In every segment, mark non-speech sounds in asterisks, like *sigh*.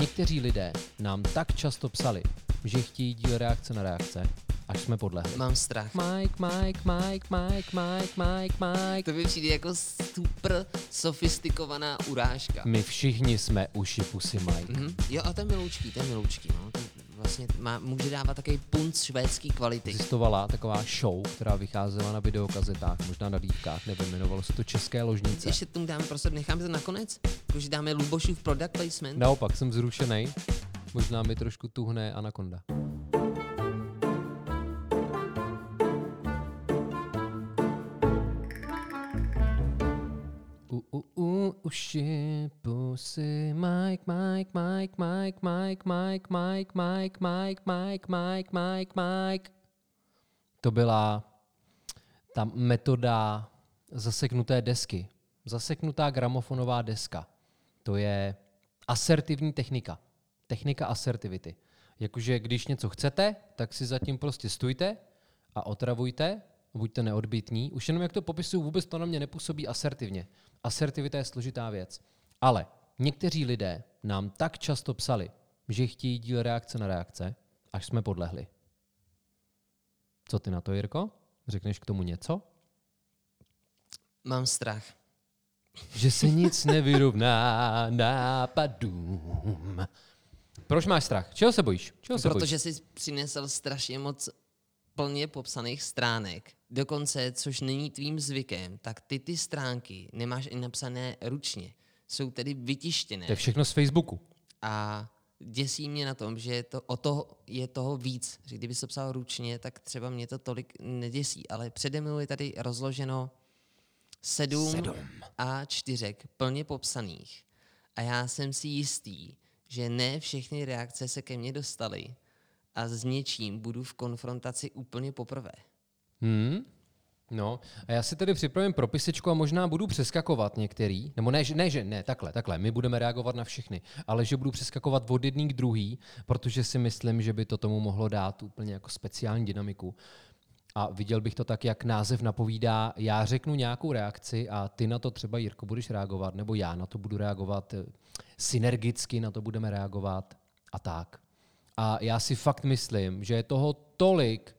Někteří lidé nám tak často psali, že chtějí díl reakce na reakce, až jsme podlehli. Mám strach. Mike, Mike, Mike, Mike, Mike, Mike, Mike. To mi přijde jako super sofistikovaná urážka. My všichni jsme uši pusy Mike. Mhm. Jo, a ten miloučký, ten miloučký, no. Vlastně má, může dávat takový punc švédský kvality. Existovala taková show, která vycházela na videokazetách, možná na dívkách, nevím, jmenovalo se to České ložnice. Ještě tomu dáme prostor, necháme to nakonec? Jakože dáme Lubošův product placement? Naopak jsem zrušený. Možná mi trošku tuhne anakonda. U, u, u, uši, pusy, Mike, Mike, Mike, Mike, Mike, Mike, Mike, Mike, Mike, Mike, Mike, Mike, Mike. To byla ta metoda zaseknuté desky. Zaseknutá gramofonová deska. To je asertivní technika. Technika asertivity. Jakože když něco chcete, tak si zatím prostě stůjte a otravujte, buďte neodbitní. Už jenom jak to popisuju, vůbec to na mě nepůsobí asertivně. Asertivita je složitá věc. Ale někteří lidé nám tak často psali, že chtějí díl reakce na reakce, až jsme podlehli. Co ty na to, Jirko? Řekneš k tomu něco? Mám strach. Že se nic *laughs* nevyrovná nápadům. Proč máš strach? Čeho se bojíš? Čeho se bojíš? Protože jsi přinesl strašně moc plně popsaných stránek. Dokonce, což není tvým zvykem, tak ty ty stránky nemáš i napsané ručně. Jsou tedy vytištěné. To je všechno z Facebooku. A děsí mě na tom, že je to, o toho, je toho víc. Že kdyby se psal ručně, tak třeba mě to tolik neděsí. Ale přede mnou je tady rozloženo sedm, Sedm. a čtyřek plně popsaných. A já jsem si jistý, že ne všechny reakce se ke mně dostaly a s něčím budu v konfrontaci úplně poprvé. Hmm. No, a já si tedy připravím propisečku a možná budu přeskakovat některý, nebo ne, že, ne, že ne, takhle, takhle, my budeme reagovat na všechny, ale že budu přeskakovat od jedný k druhý, protože si myslím, že by to tomu mohlo dát úplně jako speciální dynamiku. A viděl bych to tak, jak název napovídá, já řeknu nějakou reakci a ty na to třeba, Jirko, budeš reagovat, nebo já na to budu reagovat eh, synergicky, na to budeme reagovat a tak. A já si fakt myslím, že je toho tolik,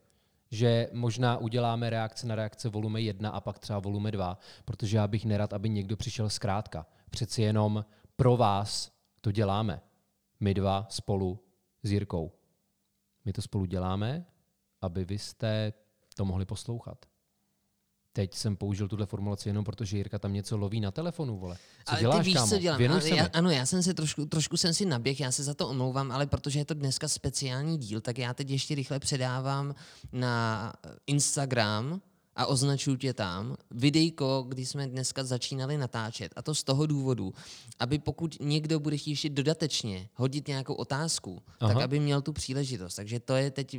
že možná uděláme reakce na reakce volume 1 a pak třeba volume 2, protože já bych nerad, aby někdo přišel zkrátka. Přeci jenom pro vás to děláme. My dva spolu s Jirkou. My to spolu děláme, aby vy jste to mohli poslouchat. Teď jsem použil tuhle formulaci jenom protože Jirka tam něco loví na telefonu, vole. Co ale děláš, ty víš, kámo? co dělám. Věnuj já, ano, já jsem se trošku, trošku jsem si naběh, já se za to omlouvám, ale protože je to dneska speciální díl, tak já teď ještě rychle předávám na Instagram a označuju tě tam videjko, kdy jsme dneska začínali natáčet. A to z toho důvodu, aby pokud někdo bude chtít ještě dodatečně hodit nějakou otázku, Aha. tak aby měl tu příležitost. Takže to je teď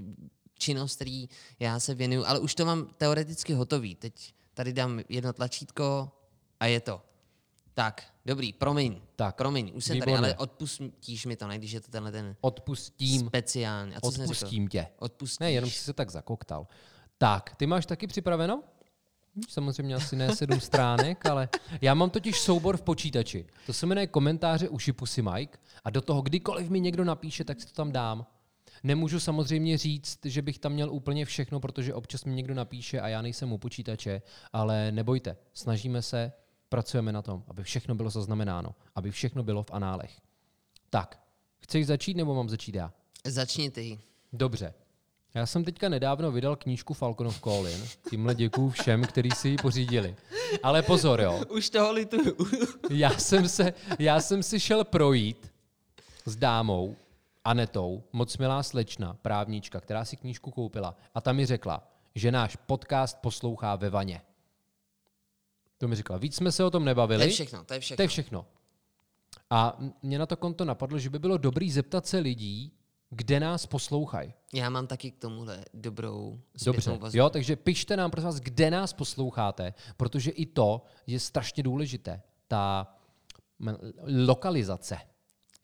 činnost, který já se věnuju, ale už to mám teoreticky hotový. Teď tady dám jedno tlačítko a je to. Tak, dobrý, promiň. Tak, promiň, už jsem tady, ale odpustíš mi to, ne, když je to tenhle ten Odpustím, speciální. A co odpustím tě. Odpustíš. Ne, jenom si se tak zakoktal. Tak, ty máš taky připraveno? Hm, Samozřejmě asi ne sedm *laughs* stránek, ale já mám totiž soubor v počítači. To se jmenuje komentáře uši pusy Mike a do toho kdykoliv mi někdo napíše, tak si to tam dám. Nemůžu samozřejmě říct, že bych tam měl úplně všechno, protože občas mi někdo napíše a já nejsem u počítače, ale nebojte, snažíme se, pracujeme na tom, aby všechno bylo zaznamenáno, aby všechno bylo v análech. Tak, chceš začít nebo mám začít já? Začni ty. Dobře. Já jsem teďka nedávno vydal knížku Falconov Colin. Tímhle děkuju všem, kteří si ji pořídili. Ale pozor, jo. Už toho lituju. Já jsem, se, já jsem si šel projít s dámou, Anetou, moc milá slečna, právnička, která si knížku koupila. A ta mi řekla, že náš podcast poslouchá ve vaně. To mi řekla. Víc jsme se o tom to nebavili. je všechno, to je všechno. To je všechno. A mě na to konto napadlo, že by bylo dobrý zeptat se lidí, kde nás poslouchají. Já mám taky k tomuhle dobrou Dobře, vazbu. jo, takže pište nám, prosím vás, kde nás posloucháte, protože i to je strašně důležité. Ta lokalizace.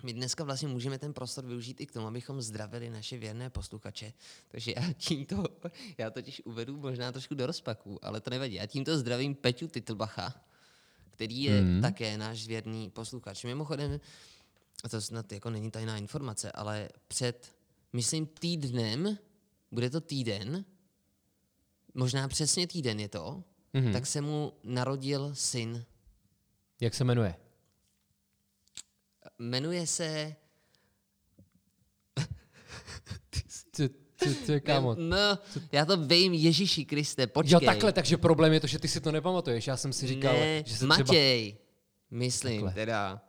My dneska vlastně můžeme ten prostor využít i k tomu, abychom zdravili naše věrné posluchače. Takže já tímto, *laughs* já totiž uvedu možná trošku do rozpaku, ale to nevadí. Já tímto zdravím Peťu Titlbacha, který je hmm. také náš věrný posluchač. Mimochodem, a to snad jako není tajná informace, ale před, myslím, týdnem, bude to týden, možná přesně týden je to, mm-hmm. tak se mu narodil syn. Jak se jmenuje? Jmenuje se... Co, co, je, kámo? No, já to vím, Ježíši Kriste, počkej. Jo, takhle, takže problém je to, že ty si to nepamatuješ. Já jsem si říkal, ne, že se Matěj, třeba... myslím Takhle. teda.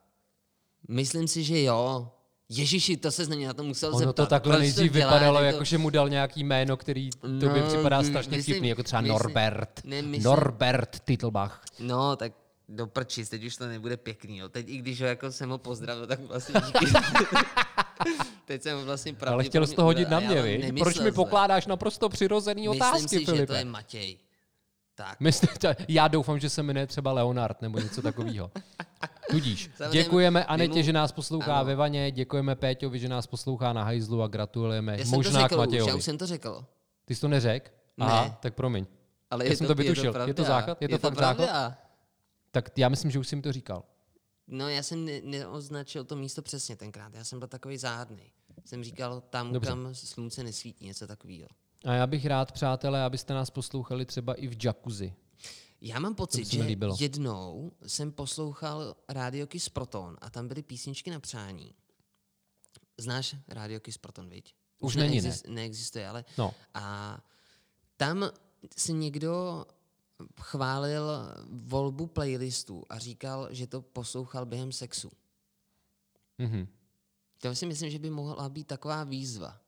Myslím si, že jo. Ježíši, to se na mě na to musel Ono zeptat. to takhle Proč nejdřív dělá vypadalo, někdo- jako že mu dal nějaký jméno, který tobě No, připadá my- strašně myslím- vtipný, jako třeba myslím- Norbert. ne, myslím- Norbert Titelbach. No, tak do prčic, teď už to nebude pěkný. Jo. Teď i když ho jako jsem ho pozdravil, tak vlastně díky. *laughs* teď jsem vlastně Ale chtěl jsi to hodit na mě, vy? vy? Proč mi pokládáš naprosto přirozený Myslím otázky, si, že Filipe? to je Matěj. Tak. Myslíte, já doufám, že se jmenuje třeba Leonard nebo něco takového. Tudíž *laughs* Samozřejmě děkujeme Anetě, že nás poslouchá Ano. ve vaně, děkujeme Péťovi, že nás poslouchá na hajzlu a gratulujeme Já možná řekl k už, já Matějovi. už jsem to řekl. Ty jsi to neřekl? Aha, Ne. tak promiň. Ale Já je jsem to, to vytušil. Je to, Je to pravda. základ? Je to je to fakt základ? Tak já myslím, že už jsi mi to říkal. No, já jsem ne- neoznačil to místo přesně tenkrát. Já jsem byl takový záhadný. Jsem říkal tam, Dobře. kam slunce nesvítí, něco takového. A já bych rád, přátelé, abyste nás poslouchali třeba i v jacuzzi. Já mám pocit, se že líbilo. jednou jsem poslouchal Radio Kiss Proton a tam byly písničky na přání. Znáš Radio Kiss Proton, viď? Už není, ne. Neexistuje, ale... No. A tam si někdo chválil volbu playlistů a říkal, že to poslouchal během sexu. Mhm. To si myslím, že by mohla být taková výzva.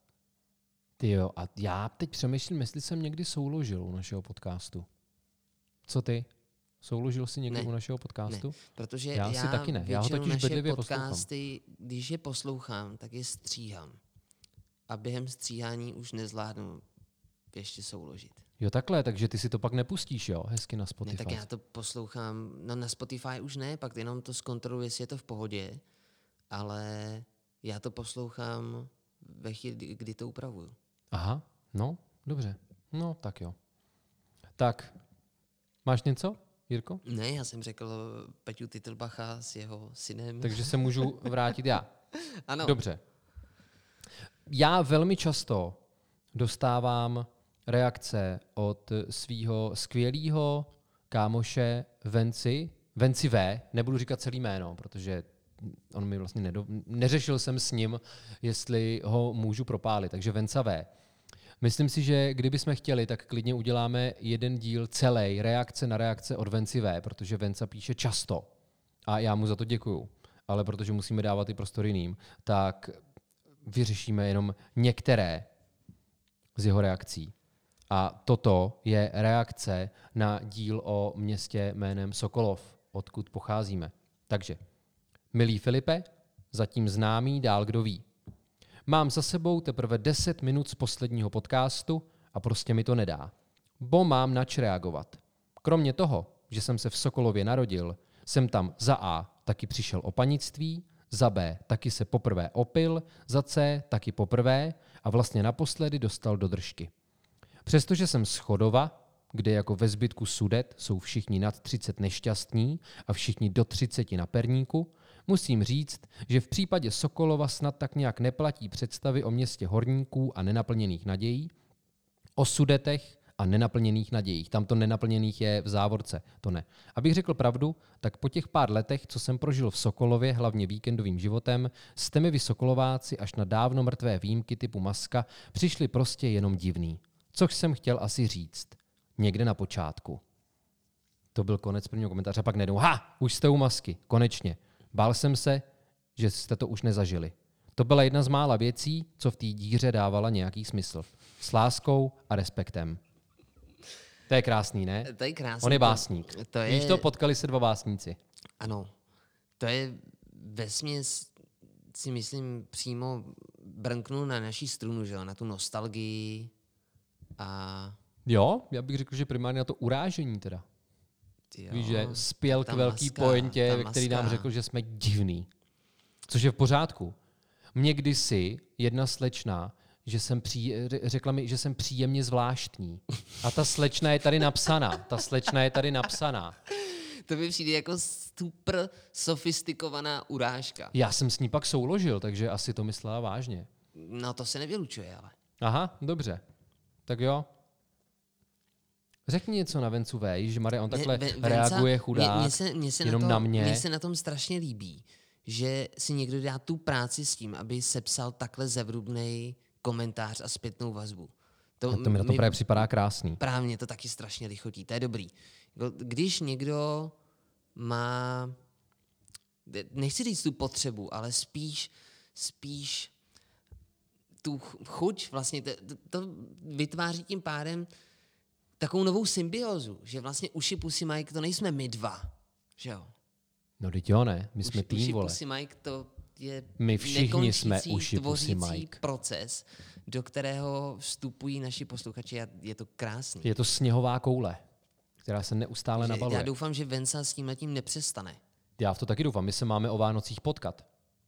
Ty jo, a já teď přemýšlím, jestli jsem někdy souložil u našeho podcastu. Co ty? Souložil jsi někdy Ne. u našeho podcastu? Protože Já já, asi taky ne. Já ho totiž naše bedlivě poslouchám. podcasty, když je poslouchám, tak je stříhám. A během stříhání už nezvládnu ještě souložit. Jo, takhle, takže ty si to pak nepustíš, jo, hezky na Ne, Spotify. tak já to poslouchám, no na Spotify už ne, pak jenom to zkontroluji, jestli je to v pohodě, ale já to poslouchám ve chvíli, kdy to upravuju. Aha, no, dobře. No, tak jo. Tak, máš něco, Jirko? Ne, já jsem řekl Peťu Titlbacha s jeho synem. Takže se můžu vrátit já. *laughs* ano, Dobře. Já velmi často dostávám reakce od svého skvělého kámoše Venci, Venci V, nebudu říkat celý jméno, protože on mi vlastně nedo, neřešil jsem s ním, jestli ho můžu propálit, takže Venca V. Myslím si, že kdybychom chtěli, tak klidně uděláme jeden díl celý, reakce na reakce od Venci V, protože Venca píše často a já mu za to děkuju. Ale protože musíme dávat i prostor jiným, tak vyřešíme jenom některé z jeho reakcí. A toto je reakce na díl o městě jménem Sokolov, odkud pocházíme. Takže, milý Filipe, zatím známý, dál kdo ví. Mám za sebou teprve 10 minut z posledního podcastu a prostě mi to nedá. Bo mám nač reagovat. Kromě toho, že jsem se v Sokolově narodil, jsem tam za A taky přišel o panictví, za B taky se poprvé opil, za C taky poprvé a vlastně naposledy dostal do držky. Přestože jsem z Chodova, kde jako ve zbytku Sudet jsou všichni nad 30 nešťastní a všichni do 30 na perníku, musím říct, že v případě Sokolova snad tak nějak neplatí představy o městě horníků a nenaplněných nadějí, o Sudetech a nenaplněných nadějích. Tam to nenaplněných je v závorce, to ne. Abych řekl pravdu, tak po těch pár letech, co jsem prožil v Sokolově, hlavně víkendovým životem, jste mi vy Sokolováci až na dávno mrtvé výjimky typu maska přišli prostě jenom divný. Což jsem chtěl asi říct. Někde na počátku. To byl konec prvního komentáře. A pak najednou, ha, už jste u masky, konečně. Bál jsem se, že jste to už nezažili. To byla jedna z mála věcí, co v té díře dávala nějaký smysl. S láskou a respektem. To je krásný, ne? to je krásné. On je básník. To je, Víš to, potkali se dva básníci. Ano, to je vesměs, si myslím, přímo brnknul na naší strunu, že jo? na tu nostalgii a Jo, já bych řekl, že primárně na to urážení teda. jo, Víš, že spěl k velký maska, pointě, ve který nám maska. řekl, že jsme divný. Což je v pořádku. Mě kdysi jedna slečna, že jsem pří, ře- řekla mi, že jsem příjemně zvláštní. A ta slečna je tady napsaná. Ta slečna je tady napsaná. To mi přijde jako super sofistikovaná urážka. Já jsem s ní pak souložil, takže asi to myslela vážně. No to se nevylučuje, ale. Aha, dobře. Tak jo. Řekni něco na Vencu Vej, že Marie, on takhle Ve- Venca- reaguje chudák, mě, mě se, mě se jenom na, to, na mě. Mně se na tom strašně líbí, že si někdo dá tu práci s tím, aby sepsal takhle zevrubný komentář a zpětnou vazbu. A to mi na to právě připadá krásný. Právě to taky strašně lichotí, to je dobrý. Když někdo má, nechci říct tu potřebu, ale spíš, spíš tu ch- chuť, vlastně to, to, vytváří tím pádem takovou novou symbiózu, že vlastně uši Pussy Mike to nejsme my dva, že jo? No teď jo, ne, my jsme uši, tým, uši vole. Pussy Mike to je My všichni jsme uši Pussy tvořící Mike. proces, do kterého vstupují naši posluchači a je to krásný. Je to sněhová koule, která se neustále Že nabaluje. Já doufám, že Venca s tím letím nepřestane. Já v to taky doufám. My se máme o Vánocích potkat.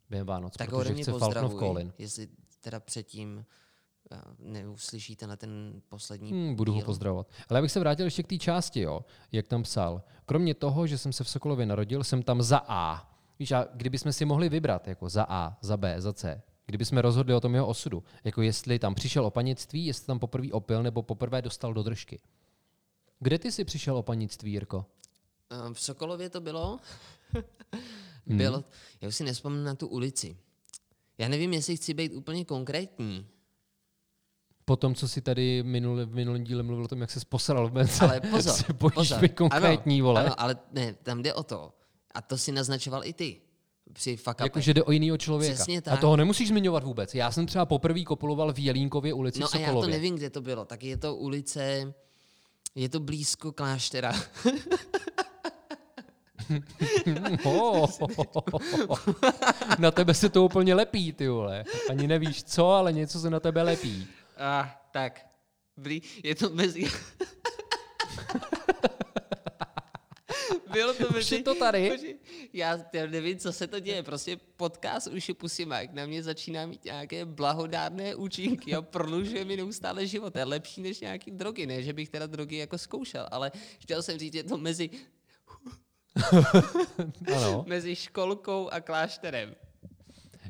Během Vánoc, Tak protože chce Falknov Colin. jestli teda předtím eh, neuslyšíte na ten poslední Hmm, budu ho díl. pozdravovat. Ale já bych se vrátil ještě k té části, jo, jak tam psal. Kromě toho, že jsem se v Sokolově narodil, jsem tam za A. Víš, a kdybychom si mohli vybrat, jako za A, za B, za C, kdybychom rozhodli o tom jeho osudu, jako jestli tam přišel o panictví, jestli tam poprvé opil nebo poprvé dostal do držky. Kde ty jsi přišel o panictví, Jirko? Eh, V Sokolově to bylo. *laughs* Hmm. bylo já už si nespomínám na tu ulici. Já nevím, jestli chci být úplně konkrétní, Po tom, co si tady minul, v minulém díle mluvil o tom, jak se posral v Bence, ale *laughs* pozor, se bojíš pozor. být konkrétní, ano, vole. Ano, ale ne, tam jde o to. A to si naznačoval i ty. Při fuck. Jakože jde o jiného člověka. Přesně A tak. toho nemusíš zmiňovat vůbec. Já jsem třeba poprvé kopuloval v Jelínkově ulici No a já to Sokolově. nevím, kde to bylo. Tak je to ulice, je to blízko kláštera. *laughs* Oh, na tebe se to úplně lepí, ty vole. Ani nevíš co, ale něco se na tebe lepí. Ah, tak. Je to mezi... Bylo to Už mezi... je to tady? Já, já nevím, co se to děje. Prostě podcast už je Pussy Mike. Na mě začíná mít nějaké blahodárné účinky a prodlužuje mi neustále život. Je lepší než nějaký drogy. Ne, že bych teda drogy jako zkoušel, ale chtěl jsem říct, je to mezi, *laughs* Ano. mezi školkou a klášterem.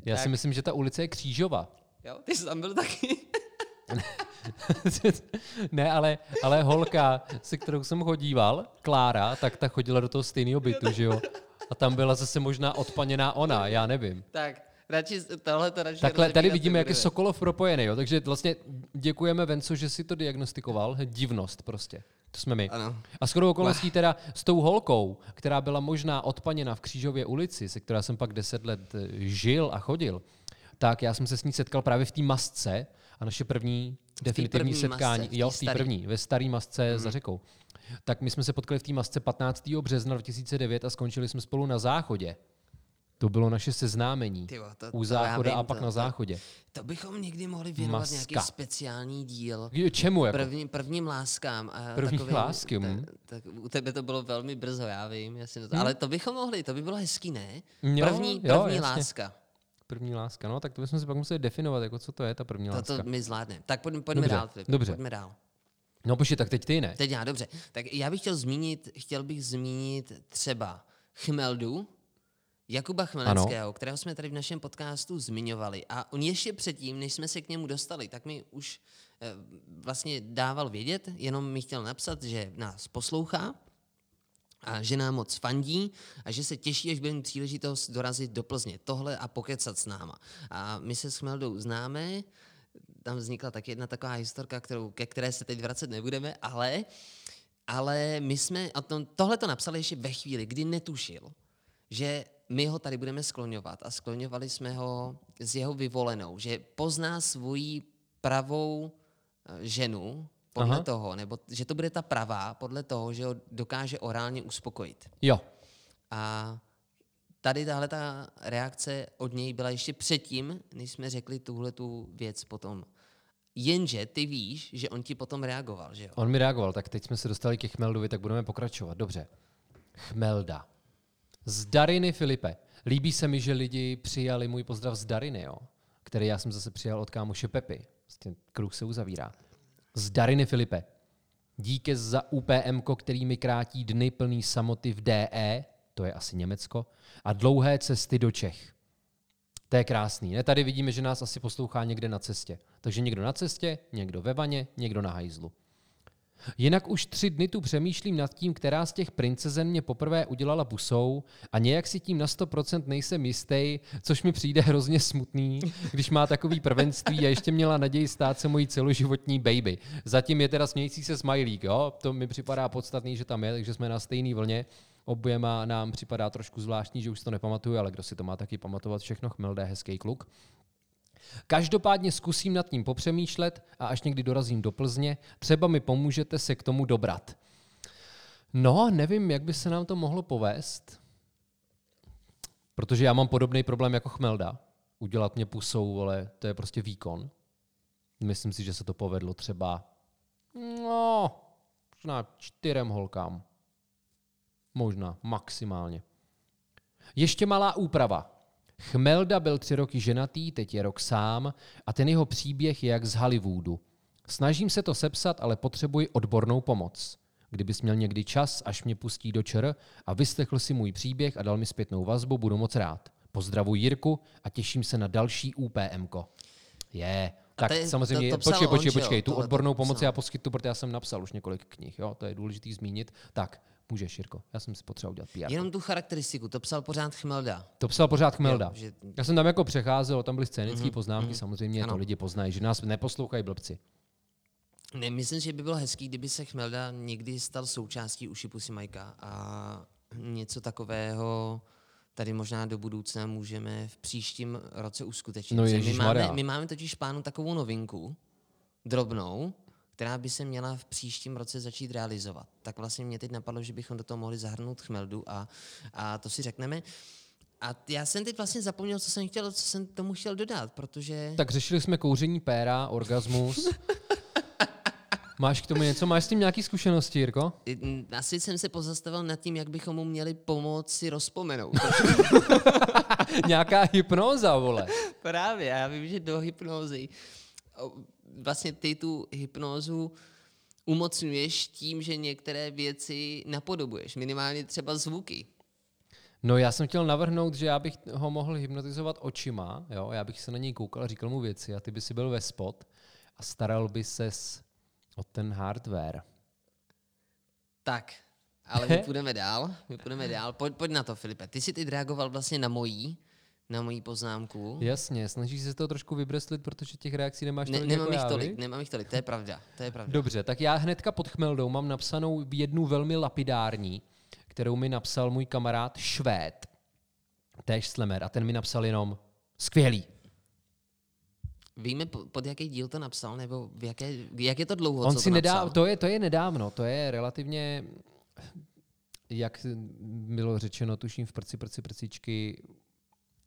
Já si Tak. myslím, že ta ulice je křížová. Jo, ty jsi tam byl taky. *laughs* ne, ale, ale holka, se kterou jsem chodíval, Klára, tak ta chodila do toho stejného bytu, že jo? A tam byla zase možná odpaněná ona, já nevím. tak, radši, tohle to radši Takhle tady vidíme, jak je. Sokolov propojený, jo? takže vlastně děkujeme Venco, že si to diagnostikoval. Divnost prostě. To jsme my. Ano. A shodou okolností teda s tou holkou, která byla možná odpaněna v Křížově ulici, se která jsem pak deset let eh, žil a chodil, tak já jsem se s ní setkal právě v té masce a naše první definitivní první setkání, masce, jo, v té první, ve staré masce hmm. za řekou. Tak my jsme se potkali v té masce 15. března 2009 a skončili jsme spolu na záchodě. To bylo naše seznámení. Ty jo, to- u to já záchoda vím, a pak to- na to- záchodě. To bychom někdy mohli věnovat Maska. nějaký speciální díl. Čemu jako? První, prvním láskám. A První takovým- lásky, ta- hm. tak u tebe to bylo velmi brzo, já vím. Jasně, to, Ale to bychom mohli, to by bylo hezký, ne? Jo, První, jo, první jasně. láska. První láska, no, tak to bychom si pak museli definovat, jako co to je ta první To, láska. to my zvládneme. Tak pojďme, pojďme Dobře, dál, Filip. dobře. Pojďme dál. No počkej, tak teď ty ne. Teď já, dobře. Tak já bych chtěl zmínit, chtěl bych zmínit třeba Chmeldu, Jakuba Chmeleckého, ano. kterého jsme tady v našem podcastu zmiňovali. A on ještě předtím, než jsme se k němu dostali, tak mi už eh, vlastně dával vědět, jenom mi chtěl napsat, že nás poslouchá a že nám moc fandí a že se těší, až bude mít příležitost dorazit do Plzně. Tohle a pokecat s náma. A my se s Chmeldou známe, tam vznikla tak jedna taková historka, kterou, ke které se teď vracet nebudeme, ale, ale my jsme, a to, tohle to napsali ještě ve chvíli, kdy netušil, že my ho tady budeme skloňovat a skloňovali jsme ho s jeho vyvolenou, že pozná svoji pravou eh, ženu podle Aha. Aha. toho, nebo že to bude ta pravá podle toho, že ho dokáže orálně uspokojit. Jo. A tady tahle ta reakce od něj byla ještě předtím, než jsme řekli tuhle tu věc potom. Jenže ty víš, že on ti potom reagoval, že jo? On mi reagoval, tak teď jsme se dostali ke Chmeldovi, tak budeme pokračovat. Dobře. Chmelda. Z Dariny Filipe. Líbí se mi, že lidi přijali můj pozdrav z Dariny, jo? který já jsem zase přijal od kámoše Pepy. Vlastně kruh se uzavírá. Z Dariny Filipe. Díky za UPM, který mi krátí dny plný samoty v DE. to je asi Německo, a dlouhé cesty do Čech. To je krásný. Ne, tady vidíme, že nás asi poslouchá někde na cestě. Takže někdo na cestě, někdo ve vaně, někdo na hajzlu. Jinak už tři dny tu přemýšlím nad tím, která z těch princezen mě poprvé udělala pusou a nějak si tím na 100% nejsem jistý, což mi přijde hrozně smutný, když má takový prvenství a ještě měla naději stát se mojí celoživotní baby. Zatím je teda smějící se smajlík, jo? To mi připadá podstatný, že tam je, takže jsme na stejné vlně. Oběma nám připadá trošku zvláštní, že už to nepamatuju, ale kdo si to má taky pamatovat, všechno chmelde, hezký kluk. Každopádně zkusím nad tím popřemýšlet a až někdy dorazím do Plzně, třeba mi pomůžete se k tomu dobrat. No, nevím, jak by se nám to mohlo povést, protože já mám podobný problém jako Chmelda. Udělat mě pusou, ale to je prostě výkon. Myslím si, že se to povedlo třeba no, možná čtyřem holkám. Možná, maximálně. Ještě malá úprava. Chmelda byl tři roky ženatý, teď je rok sám a ten jeho příběh je jak z Hollywoodu. Snažím se to sepsat, ale potřebuji odbornou pomoc. Kdybys měl někdy čas, až mě pustí do čr a vyslechl si můj příběh a dal mi zpětnou vazbu, budu moc rád. Pozdravuji Jirku a těším se na další UPMko. Je. Tak to je- samozřejmě, to- to počkej, počkej, počkej, tu odbornou pomoc já poskytnu, protože já jsem napsal už několik knih, jo, to je důležité zmínit. Tak, můžeš, Jirko, já jsem si potřeboval udělat PR. Jenom tu charakteristiku, to psal pořád Chmelda. To psal pořád Chmelda. Jo, že- Já jsem tam jako přecházel, tam byly scénické poznámky, samozřejmě to Ano. lidi poznají, že nás neposlouchají blbci. Ne, myslím, že by bylo hezký, kdyby se Chmelda někdy stal součástí uši Pusy Majka a něco takového tady možná do budoucna můžeme v příštím roce uskutečnit. No my, máme, my máme totiž v plánu takovou novinku, drobnou, která by se měla v příštím roce začít realizovat. Tak vlastně mě teď napadlo, že bychom do toho mohli zahrnout Chmeldu a, a to si řekneme. A já jsem teď vlastně zapomněl, co jsem chtěl, co jsem tomu chtěl dodat, protože... Tak řešili jsme kouření péra, orgasmus. Máš k tomu něco? Máš s tím nějaké zkušenosti, Jirko? Asi jsem se pozastavil nad tím, jak bychom mu měli pomoci rozpomenout. *laughs* Nějaká hypnóza, vole. Právě, já vím, že do hypnózy, vlastně ty tu hypnózu umocňuješ tím, že některé věci napodobuješ, minimálně třeba zvuky. No já jsem chtěl navrhnout, že já bych ho mohl hypnotizovat očima, jo? já bych se na něj koukal, říkal mu věci a ty by si byl ve spot a staral by ses o ten hardware. Tak, ale *laughs* my půjdeme dál, my půjdeme dál. Pojď, pojď na to, Filipe. Ty jsi teď reagoval vlastně na mojí, na mojí poznámku. Jasně, snažíš se to trošku vybrestlit, protože těch reakcí nemáš Ne, tolik nemám jako jich já, tolik, nemám jich tolik, to je pravda, to je pravda. Dobře, tak já hnedka pod chmeldou mám napsanou jednu velmi lapidární, kterou mi napsal můj kamarád Švéd, též Slemer, a ten mi napsal jenom skvělý. Víme, po- pod jaký díl to napsal, nebo v jaké, jak je to dlouho, On co si to nedá, napsal? to je, to je nedávno, to je relativně, jak bylo řečeno, tuším v prci, prci, prcičky,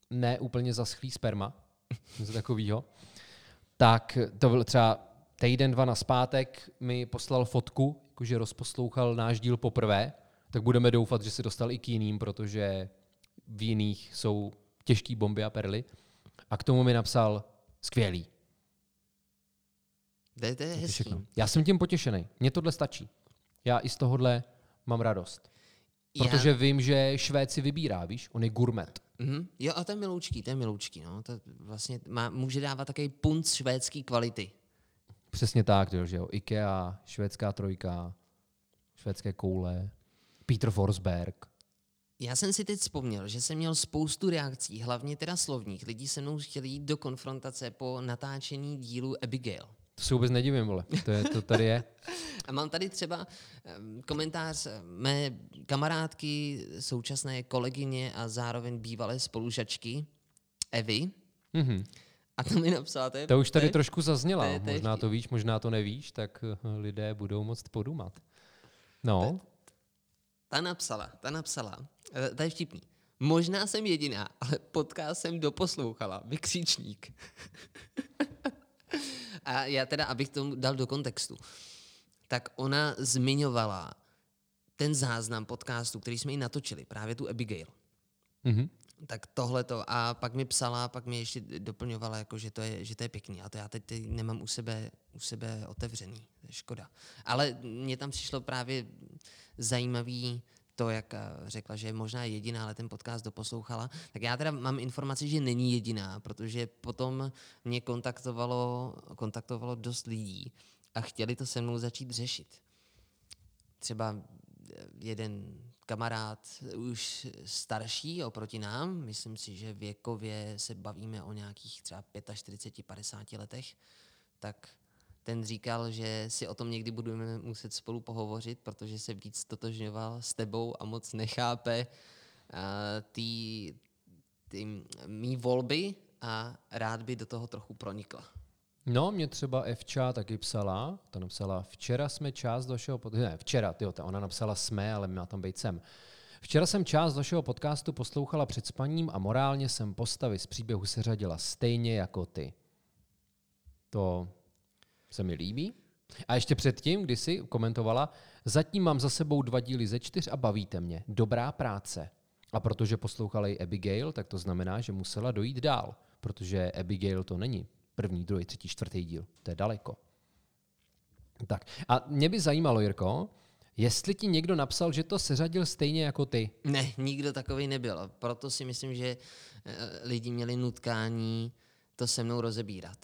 ne úplně zaschlý sperma, *laughs* něco takového. Tak to byl třeba týden, dva na zpátek mi poslal fotku, jakože rozposlouchal náš díl poprvé, tak budeme doufat, že se dostal i k jiným, protože v jiných jsou těžké bomby a perly. A k tomu mi napsal skvělý. To je, to je hezký. Já jsem tím potěšený. Mně tohle stačí. Já i z tohohle mám radost. Protože vím, že Švéd si vybírá, víš? On je gurmet. Mhm. Jo, a to je miloučký, je miloučký, no. To vlastně má, může dávat takový punc švédský kvality. Přesně tak, jo, že jo. IKEA, švédská trojka, švédské koule, Peter Forsberg. Já jsem si teď vzpomněl, že jsem měl spoustu reakcí, hlavně teda slovních. Lidi se mnou chtěli jít do konfrontace po natáčení dílu Abigail. To se vůbec nedivím, vole. To, je, to tady je. *laughs* A mám tady třeba komentář mé kamarádky, současné kolegyně a zároveň bývalé spolužačky Evy. Mhm. A to mi napsala, to je, To už tady je- trošku zazněla. to je- to je Možná to víš, možná to nevíš, tak eh, lidé budou moct podumat. No, Ta napsala, ta napsala, eh, to je vtipný. Možná jsem jediná, ale podcast jsem doposlouchala. Vykřičník. *laughs* A já teda, abych to dal do kontextu, tak ona zmiňovala ten záznam podcastu, který jsme ji natočili, právě tu Abigail. mhm. Tak tohle to. A pak mi psala, pak mi ještě doplňovala, jako, že, to je, že to je pěkný. A to já teď teď nemám u sebe, u sebe otevřený. To je škoda. Ale mně tam přišlo právě zajímavý to, jak eh, řekla, že je možná jediná, ale ten podcast doposlouchala, tak já teda mám informaci, že není jediná, protože potom mě kontaktovalo, kontaktovalo dost lidí a chtěli to se mnou začít řešit. Třeba eh, jeden kamarád už starší oproti nám, myslím si, že věkově se bavíme o nějakých třeba 45, 50 letech, tak ten říkal, že si o tom někdy budeme muset spolu pohovořit, protože se víc totožňoval s tebou a moc nechápe uh, ty, ty mý volby a rád by do toho trochu pronikla. No, mě třeba Evča taky psala, ta napsala, včera jsme část vašeho podcastu, ne, včera, tyjo, ta ona napsala jsme, ale má tam být sem. Včera jsem část vašeho podcastu poslouchala před spaním a morálně jsem postavy z příběhu seřadila stejně jako ty. To se mi líbí. A ještě předtím, když si komentovala, zatím mám za sebou dva díly ze čtyř a bavíte mě. Dobrá práce. A protože poslouchala i Abigail, tak to znamená, že musela dojít dál, protože Abigail to není první, druhý, třetí, čtvrtý díl. To je daleko. Tak a mě by zajímalo, Jirko, jestli ti někdo napsal, že to seřadil stejně jako ty. Ne, nikdo takový nebyl. Proto si myslím, že eh, lidi měli nutkání to se mnou rozebírat.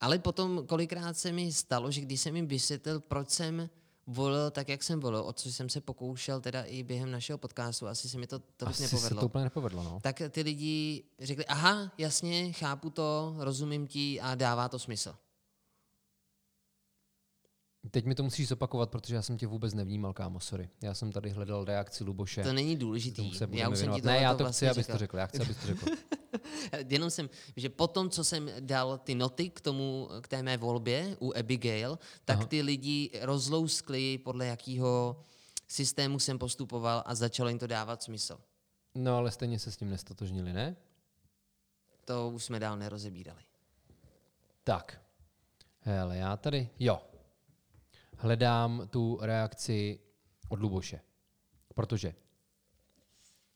Ale potom kolikrát se mi stalo, že když jsem jim vysvětlil, proč jsem volil tak, jak jsem volil, o co jsem se pokoušel teda i během našeho podcastu, asi se mi to tolik Asi nepovedlo. se to úplně nepovedlo, no. Tak ty lidi řekli, aha, jasně, chápu to, rozumím ti a dává to smysl. Teď mi to musíš zopakovat, protože já jsem tě vůbec nevnímal, kámo, sorry. Já jsem tady hledal reakci Luboše. To není důležitý. Se Já už jsem ti to Ne, já to vlastně chci, abys to řekl. Já chci, abys to řekl. *laughs* Jenom jsem, že potom, co jsem dal ty noty k tomu, k té mé volbě u Abigail, tak Aha. ty lidi rozlouskli, podle jakého systému jsem postupoval a začalo jim to dávat smysl. No, ale stejně se s tím nestotožnili, ne? To už jsme dál nerozebírali. Tak. Hele, já tady, jo. Hledám tu reakci od Luboše. Protože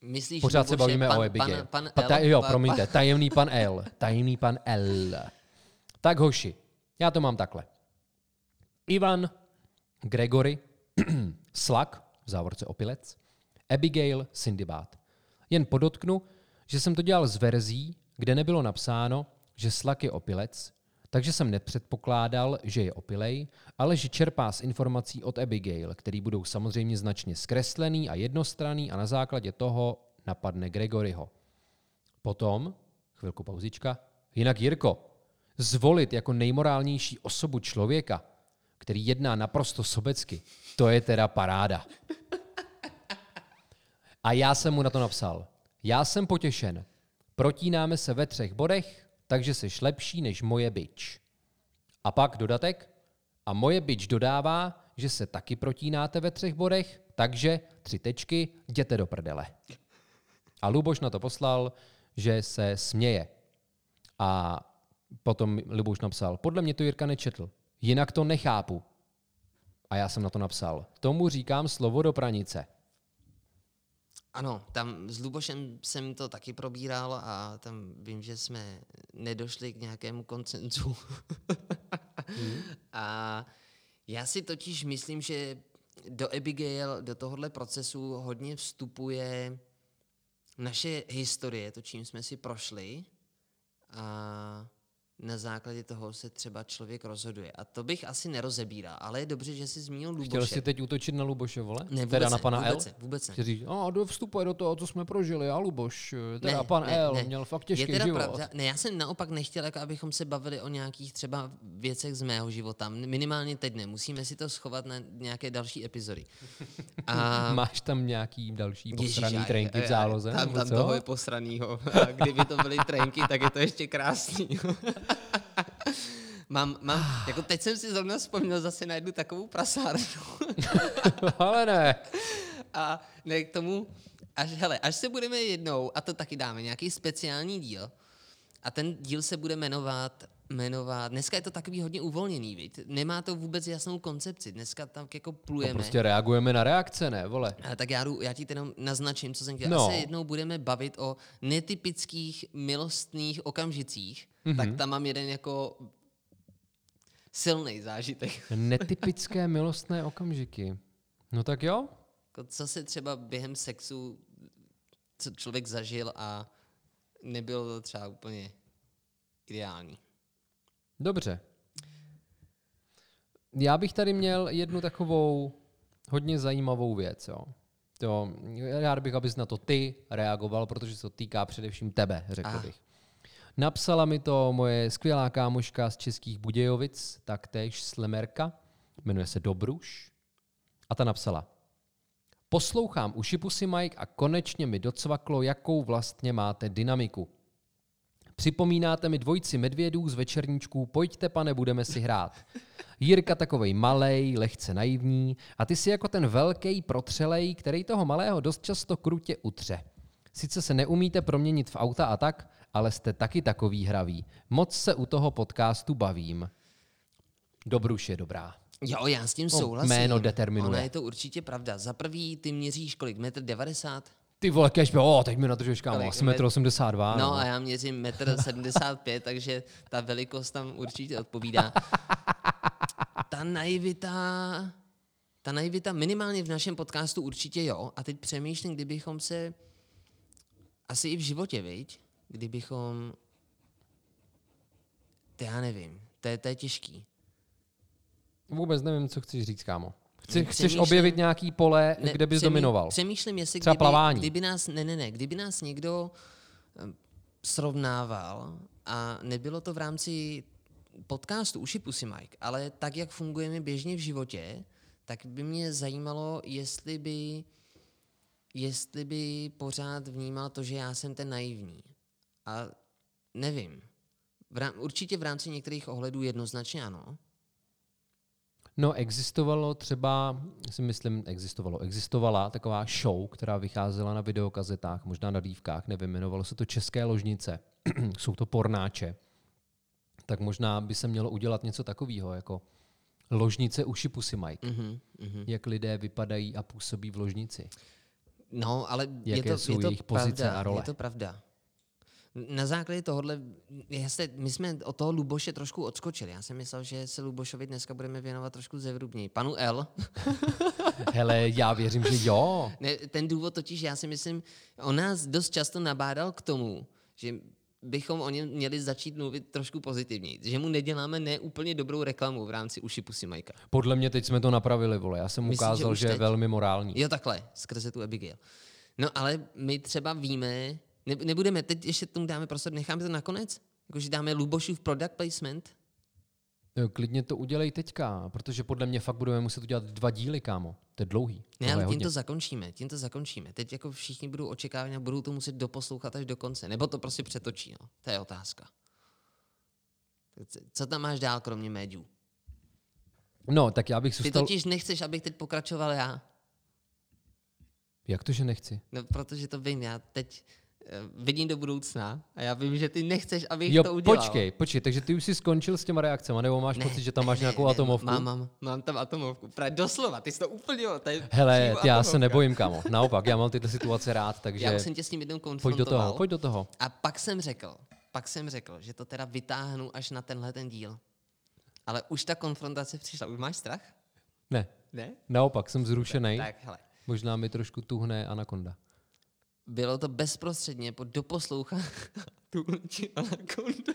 Myslíš, pořád se Luboše, bavíme pan, o Abigail. Pan, pan L, ta, jo, promiňte, tajemný pan L. Tajemný pan L. Tak hoši, já to mám takhle. Ivan, Gregory, *clears throat* Slak, v závorce opilec, Abigail, Syndibát. Jen podotknu, že jsem to dělal z verzí, kde nebylo napsáno, že Slak je opilec, takže jsem nepředpokládal, že je opilej, ale že čerpá z informací od Abigail, který budou samozřejmě značně zkreslený a jednostranný a na základě toho napadne Gregoryho. Potom, chvilku pauzička, jinak Jirko, zvolit jako nejmorálnější osobu člověka, který jedná naprosto sobecky, to je teda paráda. A já jsem mu na to napsal. Já jsem potěšen. Protínáme se ve třech bodech, takže jsi lepší než moje bič. A pak dodatek. A moje bič dodává, že se taky protínáte ve třech bodech, takže tři tečky, jděte do prdele. A Luboš na to poslal, že se směje. A potom Luboš napsal, podle mě to Jirka nečetl, jinak to nechápu. A já jsem na to napsal, tomu říkám slovo do pranice. Ano, tam s Lubošem jsem to taky probíral a tam vím, že jsme nedošli k nějakému koncenzu. *laughs* A já si totiž myslím, že do Abigail, do tohohle procesu hodně vstupuje naše historie, to, čím jsme si prošli a na základě toho se třeba člověk rozhoduje. A to bych asi nerozebíral, ale je dobře, že jsi zmínil Luboše. Chtěl jsi teď útočit na Luboše, vole? Ne, vůbec teda na ne, pana vůbec L? ne, vůbec ne. Říct, a do vstupuje do toho, co jsme prožili, a Luboš, teda Ne, pan ne, L ne. měl fakt je těžký teda život. Pravda, ne, já jsem naopak nechtěl, jako abychom se bavili o nějakých třeba věcech z mého života. Minimálně teď ne. Musíme si to schovat na nějaké další epizody. A *laughs* Máš tam nějaký další posraný Ježiš, trenky v záloze? Tam, tam toho je posranýho. *laughs* A kdyby to byly trenky, tak je to ještě krásný. *laughs* *laughs* mám, mám, jako teď jsem si zrovna vzpomněl zase na jednu takovou prasárnu. *laughs* Ale ne. A ne k tomu, až, hele, až se budeme jednou, a to taky dáme, nějaký speciální díl, a ten díl se bude jmenovat, jmenovat, dneska je to takový hodně uvolněný, viď? nemá to vůbec jasnou koncepci, dneska tam jako No plujeme. prostě reagujeme na reakce, ne, vole. A tak já, jdu, já ti jenom naznačím, co jsem chtěl. No. No. se jednou budeme bavit o netypických milostných okamžicích, mm-hmm. tak tam mám jeden jako silný zážitek. *laughs* Netypické milostné okamžiky. No tak jo. Jako, co se třeba během sexu, co člověk zažil a nebylo to třeba úplně ideální. Dobře. Já bych tady měl jednu takovou hodně zajímavou věc. Jo. To, rád bych, abys na to ty reagoval, protože se to týká především tebe, řekl Ah. bych. Napsala mi to moje skvělá kámoška z Českých Budějovic, taktéž Slemerka, jmenuje se Dobruš. A ta napsala, poslouchám Pusy Mike a konečně mi docvaklo, jakou vlastně máte dynamiku. Připomínáte mi dvojici medvědů z večerníčků Pojďte, pane, budeme si hrát. Jirka takovej malej, lehce naivní a ty si jako ten velký protřelej, který toho malého dost často krutě utře. Sice se neumíte proměnit v auta a tak, ale jste taky takový hravý. Moc se u toho podcastu bavím. Dobruš je dobrá. Jo, já s tím souhlasím. jméno determinuje. Ona je to určitě pravda. Za prvý, ty měříš kolik? Metr 90? Ty vole, kež o, teď mi nadržeš, kámo, asi 1,82 m. No a já měřím metr 75, *laughs* takže ta velikost tam určitě odpovídá. Ta naivita, ta naivita minimálně v našem podcastu určitě jo. A teď přemýšlím, kdybychom se, asi i v životě, viď? Kdybychom, to já nevím, to je, to je těžký. Vůbec nevím, co chceš říct, kámo. Chci, chceš objevit nějaký pole, Ne, kde bys přemý- dominoval. Přemýšlím, jestli Třeba kdyby, plavání. kdyby nás, ne, ne, ne, kdyby nás někdo srovnával a nebylo to v rámci podcastu Uši Pusy Mike, ale tak, jak fungujeme běžně v životě, tak by mě zajímalo, jestli by, jestli by pořád vnímal to, že já jsem ten naivní. A nevím. V rám, určitě v rámci některých ohledů jednoznačně ano. No, existovalo třeba, si myslím, existovalo, existovala taková show, která vycházela na videokazetách, možná na dívkách, nevím, jmenovalo se to České ložnice. *clears throat* Jsou to pornáče. Tak možná by se mělo udělat něco takového, jako ložnice uši pusy Mike. Mhm, mhm. Jak lidé vypadají a působí v ložnici. No, ale je Jaké to, jsou je to jejich pozice pravda, a role. Je to pravda. Na základě tohohle, jasně, my jsme od toho Luboše trošku odskočili. Já jsem myslel, že se Lubošovi dneska budeme věnovat trošku zevrubněji. Panu L. *laughs* Hele, já věřím, že jo. Ne, ten důvod totiž, já si myslím, on nás dost často nabádal k tomu, že bychom o něm měli začít mluvit trošku pozitivněji. Že mu neděláme neúplně dobrou reklamu v rámci uši pusy Majka. Podle mě teď jsme to napravili, vole. Já jsem Myslíš, že ukázal, už že, je teď? velmi morální. Jo, takhle, skrze tu Abigail. No ale my třeba víme, ne, nebudeme, teď ještě tomu dáme prostor, necháme to nakonec? Jakože dáme Lubošův product placement? Jo, Klidně to udělej teďka, protože podle mě fakt budeme muset udělat dva díly, kámo. To je dlouhý. Ne, ale tím hodně. to zakončíme, tím to zakončíme. Teď jako všichni budou očekávat a budou to muset doposlouchat až do konce. Nebo to prostě přetočí, no. To je otázka. Co- tam máš dál, kromě médiů? No, tak já bych Ty zůstal... totiž nechceš, abych teď pokračoval já. Jak to, že nechci? No, protože to vím, já teď vidím do budoucna a já vím, že ty nechceš, abych Jo, to udělal. počkej, počkej, takže ty už jsi skončil s těma reakcemi, nebo máš Ne, pocit, že tam máš ne, nějakou ne, atomovku? Mám, mám, mám tam atomovku. Právě doslova, ty jsi to úplně, to je Hele, já se atomovka. nebojím, kámo. *laughs* Naopak, já mám tyhle situace rád, takže Já už jsem tě s tím jednou pojď do konfrontoval. toho, pojď do toho. A pak jsem řekl, pak jsem řekl, že to teda vytáhnu až na tenhle ten díl. Ale už ta konfrontace přišla. Už máš strach? Ne, Ne? naopak, jsem zrušený. Tak, hele. Možná mi trošku tuhne anakonda. Bylo to bezprostředně po doposlouchání. tu ti anakonda.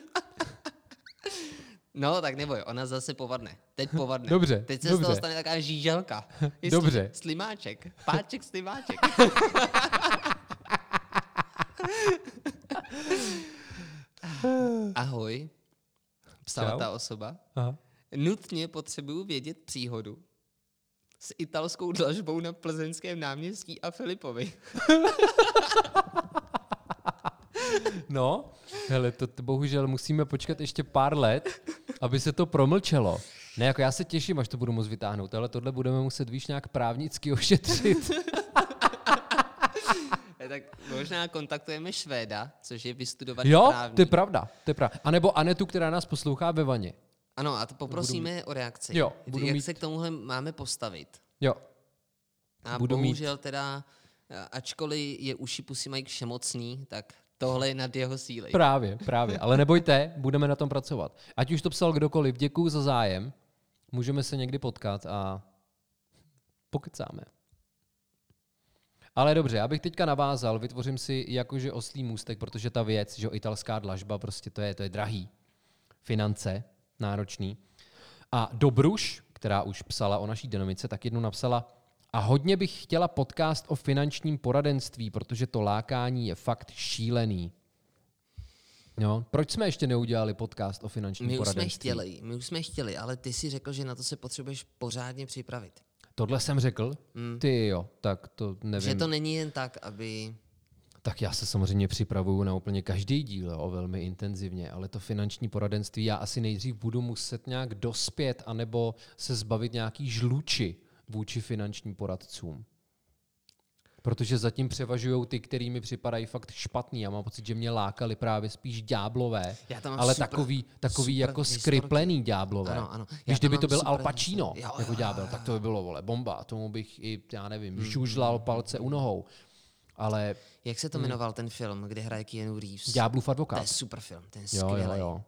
No, tak neboj, ona zase povadne. Teď povadne. Dobře, Teď se z dobře. toho stane taková žíželka. Je Dobře. Sli, slimáček. Páček, slimáček. Ahoj, psala Čau. ta osoba. Aha. Nutně potřebuju vědět příhodu s italskou dlažbou na plzeňském náměstí a Filipovi. *laughs* No, hele, to, bohužel musíme počkat ještě pár let, aby se to promlčelo. Ne, jako já se těším, až to budu moct vytáhnout, ale tohle budeme muset víš nějak právnicky *laughs* ošetřit. *laughs* Tak možná kontaktujeme Švéda, což je vystudovaný Jo, právník. to je pravda, to je pravda. A nebo Anetu, která nás poslouchá ve vaně. Ano, a to poprosíme o reakci. Jo, budu Jak mít- se k tomuhle máme postavit. Jo, A Budu mít- bohužel teda, eh, ačkoliv je uši pusy mají všemocný, tak tohle je nad jeho síly. právě, *laughs* právě. Ale nebojte, budeme na tom pracovat. Ať už to psal kdokoliv, děkuju za zájem. Můžeme se někdy potkat a pokecáme. Ale dobře, abych teďka navázal, vytvořím si jakože oslý můstek, protože ta věc, že jo, italská dlažba, prostě to je, to je drahý. Finance, náročný. A Dobruš, která už psala o naší dynamice, tak jednou napsala, a hodně bych chtěla podcast o finančním poradenství, protože to lákání je fakt šílený. No, proč jsme ještě neudělali podcast o finančním My už jsme poradenství? chtěli, my už jsme chtěli, ale ty si řekl, že na to se potřebuješ pořádně připravit. Tohle jsem řekl? Mm. Ty jo, tak to nevím. Že to není jen tak, aby... Tak já se samozřejmě připravuju na úplně každý díl, jo, velmi intenzivně, ale to finanční poradenství já asi nejdřív budu muset nějak dospět, anebo se zbavit nějaký žluči vůči finančním poradcům. Protože zatím převažují ty, který mi připadají fakt špatný. Já mám pocit, že mě lákali právě spíš ďáblové, ale super- takový, takový super jako historky. skriplený ďáblové. Ano, ano. Já Když kdyby to byl Al Pacino. Jo, jako jo, ďábel, jo, tak to by bylo vole, bomba. Tomu bych i, já nevím, Hmm, žužlal palce u nohou. Ale Jak se to jmenoval ten film, kde hraje Keanu Reeves? Ďáblův To advokát. je super film, ten je Jo, jo, skvělý. jo.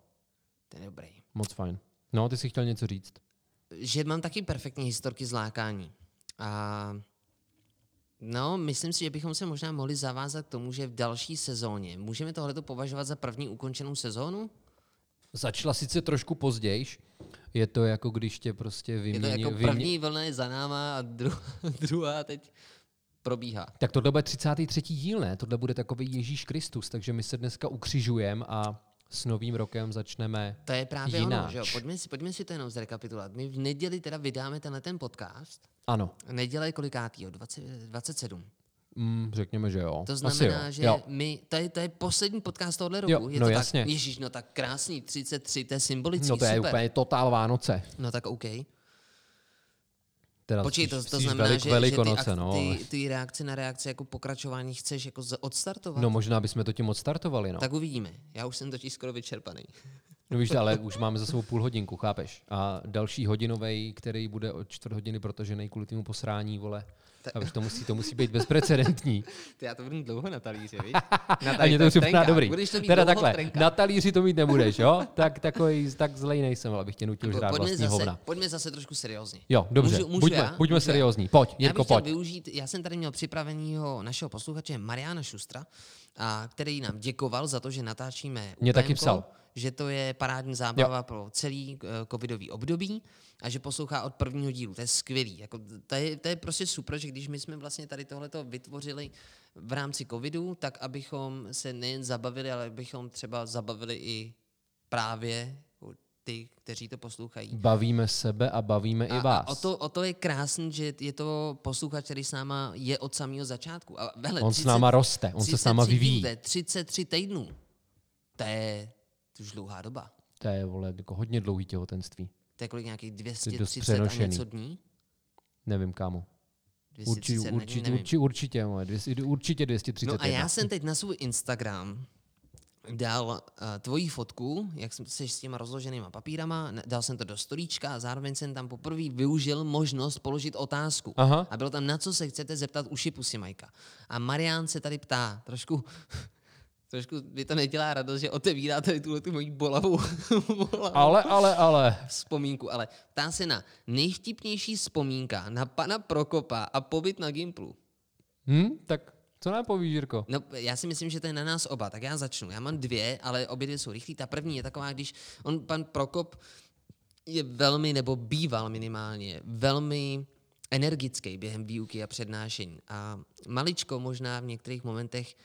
Ten je dobrý. Moc fajn. No, ty jsi chtěl něco říct. Že mám taky perfektní historky z lákání. A no, myslím si, že bychom se možná mohli zavázat k tomu, že v další sezóně můžeme tohleto považovat za první ukončenou sezónu? Začala sice trošku pozdějiš, je to jako když tě prostě Je to vymění... jako vymě... první vlna je za náma a dru- *laughs* druhá teď probíhá. Tak tohle bude 33. díl, ne? Tohle bude takový Ježíš Kristus, takže my se dneska ukřižujeme a s novým rokem začneme To je právě ono, jináč. že jo? Pojďme si, pojďme si to jenom zrekapitulovat. My v neděli teda vydáme tenhle ten podcast. Ano, Neděle je kolikátýho? 20, 27. mm, řekněme, že jo. To Asi znamená, jo. že Jo. my, to je, to je poslední podcast tohle roku. Jo, je no to jasně. Tak, ježíš, no tak krásný, 33, to je symbolický, No to je super. úplně totál Vánoce. No tak OK. Teda Počkej, to, to znamená, velik, že, velikonoce, že ty, no. ty, ty reakce na reakce jako pokračování chceš jako odstartovat? No možná bychom to tím odstartovali, no. Tak uvidíme. Já už jsem totiž skoro vyčerpaný. No víš, ale už máme za sebou půl hodinku, chápeš? A další hodinový, který bude o čtvrt hodiny protažený kvůli tomu posrání, vole. A už to musí, to musí být bezprecedentní. Ty já to budu dlouho na talíři, víš? *laughs* A mě to připadá dobrý. Budeš to mít Teda takhle, v trenkách. na talíři to mít nebudeš, jo? Tak takový, tak zlej nejsem, ale abych tě nutil žrát pojďme, vlastní zase, hovna. pojďme zase trošku seriózně. Jo, dobře, Můžu- můžu buďme, já? buďme Můžu já? seriózní. Pojď, Já Jirko, bych chtěl pojď. využít, já jsem tady měl připravenýho našeho posluchače Mariana Šustra, a který nám děkoval za to, že natáčíme Mě taky psal. že to je parádní zábava jo. pro celý uh, covidový období a že poslouchá od prvního dílu. To je skvělý. Jako, to, je, to je prostě super, že když my jsme vlastně tady tohleto vytvořili v rámci covidu, tak abychom se nejen zabavili, ale abychom třeba zabavili i právě ty, kteří to poslouchají. Bavíme sebe a bavíme i A, vás. a o, to, o to je krásný, že je to posluchač, který s náma je od samého začátku. A vele, On s náma roste, on se s náma 33 vyvíjí. je 33 týdnů. To je už dlouhá doba. To je, vole, jako hodně dlouhý těhotenství. To je kolik nějakých dost 230 a něco dní? Nevím, kámo. 230 Určitě, určitě, určitě, určitě, moje, 200, určitě 231. No a já jsem teď na svůj Instagram dal uh, tvoji fotku, jak se s těma rozloženýma papírama, dal jsem to do storíčka a zároveň jsem tam poprvé využil možnost položit otázku. Aha. A bylo tam, na co se chcete zeptat uši pusy Majka. A Marián se tady ptá, trošku, *laughs* trošku mi to nedělá radost, že otevírá tady tuhle tu moji bolavou, *laughs* bolavou Ale, ale, ale. vzpomínku, ale ptá se na nejvtipnější vzpomínka na pana Prokopa a pobyt na Gimplu. Hm, tak co nám povíš, Jirko? No, já si myslím, že to je na nás oba, tak já začnu. Já mám dvě, ale obě dvě jsou rychlé. Ta první je taková, když on, pan Prokop, je velmi, nebo býval minimálně, velmi energický během výuky a přednášení. A maličko možná v některých momentech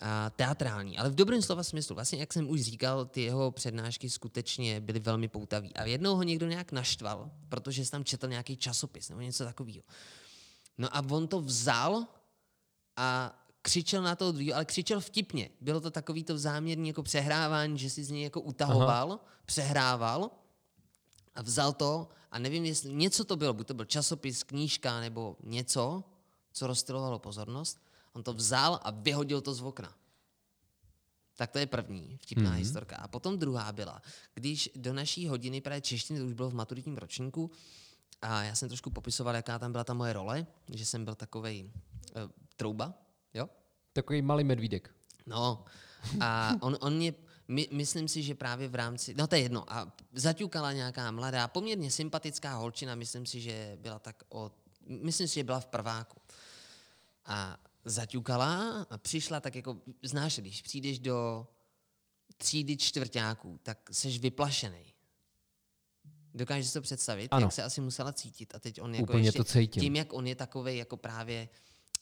a teatrální, ale v dobrém slova smyslu. Vlastně, jak jsem už říkal, ty jeho přednášky skutečně byly velmi poutavé. A jednou ho někdo nějak naštval, protože jsi tam četl nějaký časopis nebo něco takového. No a on to vzal a křičel na toho druhého, ale křičel vtipně. Bylo to takový to záměrný jako přehrávání, že si z něj jako utahoval, Aha. přehrával a vzal to a nevím, jestli něco to bylo, buď to byl časopis, knížka nebo něco, co rozstylovalo pozornost. On to vzal a vyhodil to z okna. Tak to je první vtipná mm-hmm. historka. A potom druhá byla, když do naší hodiny právě češtiny, to už bylo v maturitním ročníku, a já jsem trošku popisoval, jaká tam byla ta moje role, že jsem byl takovej uh, trouba, jo? Takový malý medvídek. No, a on, on mě, my, myslím si, že právě v rámci, no to je jedno, a zaťukala nějaká mladá, poměrně sympatická holčina, myslím si, že byla tak o, myslím si, že byla v prváku. A zaťukala a přišla tak jako, znáš, když přijdeš do třídy čtvrtáků, tak seš vyplašený. Dokážeš si to představit, Ano. jak se asi musela cítit. A teď on jako Úplně ještě, to cítím. tím, jak on je takový jako právě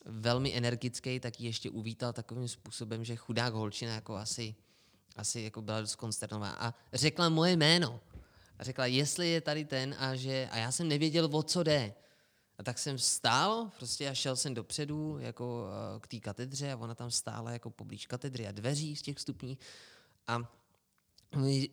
velmi energický, tak ji ještě uvítal takovým způsobem, že chudák holčina jako asi, asi jako byla dost konsternovaná. A řekla moje jméno. A řekla, jestli je tady ten a že... A já jsem nevěděl, o co jde. A tak jsem vstál prostě a šel jsem dopředu jako eh, k té katedře a ona tam stála jako poblíž katedry a dveří z těch stupní. A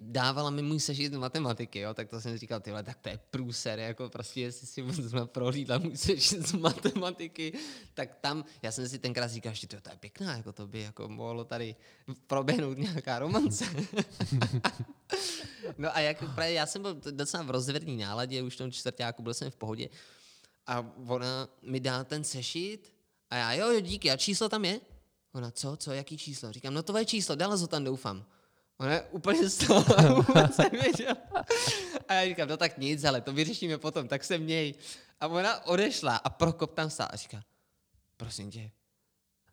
dávala mi můj sešit z matematiky, jo, tak to jsem říkal, tyhle, tak to je průser, jako prostě, jestli si zrovna prohlídla můj sešit z matematiky, tak tam, já jsem si tenkrát říkal, že to, to je pěkná, jako to by jako mohlo tady proběhnout nějaká romance. *laughs* no a jak právě já jsem byl docela v rozvedný náladě, už v tom čtvrtáku byl jsem v pohodě a ona mi dá ten sešit a já, jo, jo, díky, a číslo tam je? Ona, co, co, jaký číslo? Říkám, no to je číslo, dala to tam, doufám. Ona je úplně z toho *laughs* vůbec nevěděla. A já říkám, no tak nic, ale to vyřešíme potom, tak se měj. A ona odešla a Prokop tam stál a říká, prosím tě,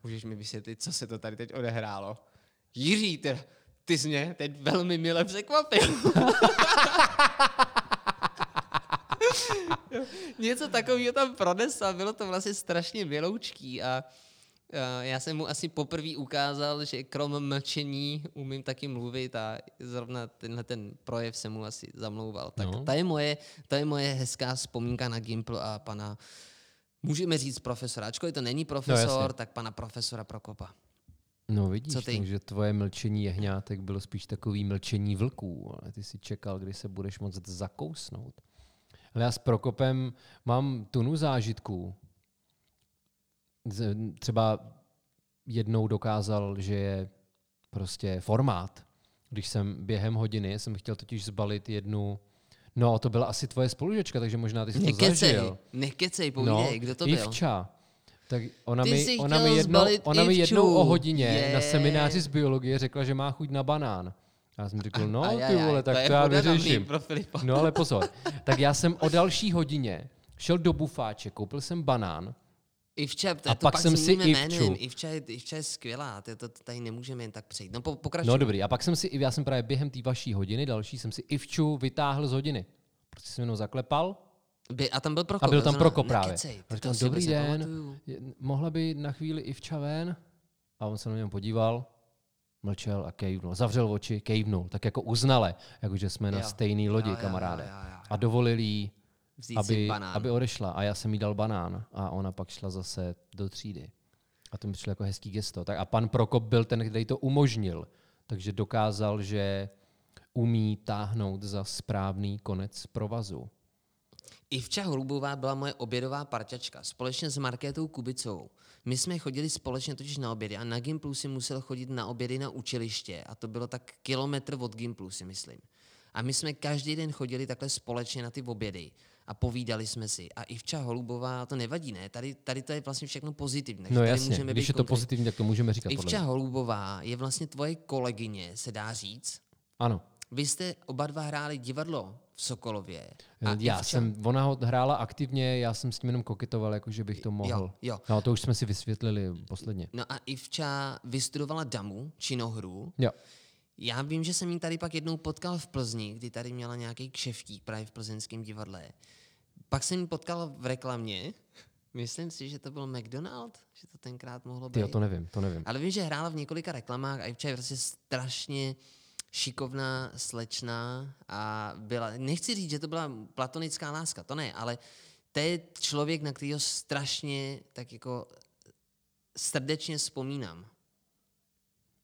můžeš mi vysvětlit, co se to tady teď odehrálo? Jiří, ty, ty jsi mě teď velmi mile překvapil. *laughs* Něco takového tam pronesl, bylo to vlastně strašně miloučký a já jsem mu asi poprvé ukázal, že krom mlčení umím taky mluvit a zrovna tenhle ten projev jsem mu asi zamlouval. Tak No. no. ta, je moje, ta je moje hezká vzpomínka na Gimpl a pana, můžeme říct profesora, ačkoliv to není profesor, jasně. no, tak pana profesora Prokopa. No vidíš, Co ty? takže tvoje mlčení jehňátek bylo spíš takový mlčení vlků, ale ty si čekal, kdy se budeš moct zakousnout. Ale já s Prokopem mám tunu zážitků. Třeba jednou dokázal, že je prostě formát. Když jsem během hodiny, jsem chtěl totiž zbalit jednu, no to byla asi tvoje spolužečka, takže možná ty jsi to Nekecej, zažil. nekecej, povídej, kdo to byl? Ivča. Tak ona Ty mi, ona mi, jednou, ona mi jednou o hodině na Je. semináři z biologie řekla, že má chuť na banán. A já jsem řekl, no Ajajaj, ty vole, tak je to já vyřeším. No ale pozor. Tak já jsem o další hodině šel do bufáče, koupil jsem banán. Ivča, to, A to pak pak jsem si Ivču. jménem. Ivča je, Ivča je skvělá, to, to, to tady nemůžeme jen tak přejít. No po, pokračuj. No dobrý, a pak jsem si, já jsem právě během té vaší hodiny další, jsem si Ivču vytáhl z hodiny. Prostě jsem jenom zaklepal By, a tam byl Prokop. a byl tam Prokop právě. Nekecej, A ty říkám, dobrý den, nepamatuju. je- mohla by na chvíli Ivča ven? A on se na něm podíval, mlčel a kejvnul. Zavřel oči, kejvnul, tak jako uznale, jako že jsme na Jo. stejné lodi, Jo, jo, kamaráde. jo, jo, jo. A dovolil jí, Vzít si aby, banán. aby odešla. A já jsem jí dal banán a ona pak šla zase do třídy. A to mi přišlo jako hezký gesto. Tak a pan Prokop byl ten, který to umožnil. Takže dokázal, že umí táhnout za správný konec provazu. Ivča Holubová byla moje obědová parťačka, společně s Markétou Kubicovou. My jsme chodili společně totiž na obědy a na Gimplu si musel chodit na obědy na učiliště a to bylo tak kilometr od Gimplu, si myslím. A my jsme každý den chodili takhle společně na ty obědy a povídali jsme si. A Ivča Holubová, to nevadí, ne? Tady, tady to je vlastně všechno pozitivní. No jasně, můžeme když je to konkrétní. pozitivní, tak to můžeme říkat Ivča. Holubová je vlastně tvoje kolegyně, se dá říct. Ano. Vy jste oba dva hráli divadlo v Sokolově. A já Ivča- jsem, ona ho hrála aktivně, já jsem s tím jenom koketoval, jako že bych to mohl. jo. No to už jsme si vysvětlili posledně. No a Ivča vystudovala damu, činohru. Jo. Já vím, že jsem ji tady pak jednou potkal v Plzni, kdy tady měla nějaký kšeftík právě v plzeňském divadle. Pak jsem ji potkal v reklamě. Myslím si, že to byl McDonald, že to tenkrát mohlo být. Ty, to nevím, to nevím. Ale vím, že hrála v několika reklamách a je prostě strašně šikovná slečna a byla, nechci říct, že to byla platonická láska, to ne, ale to je člověk, na kterého strašně tak jako srdečně vzpomínám.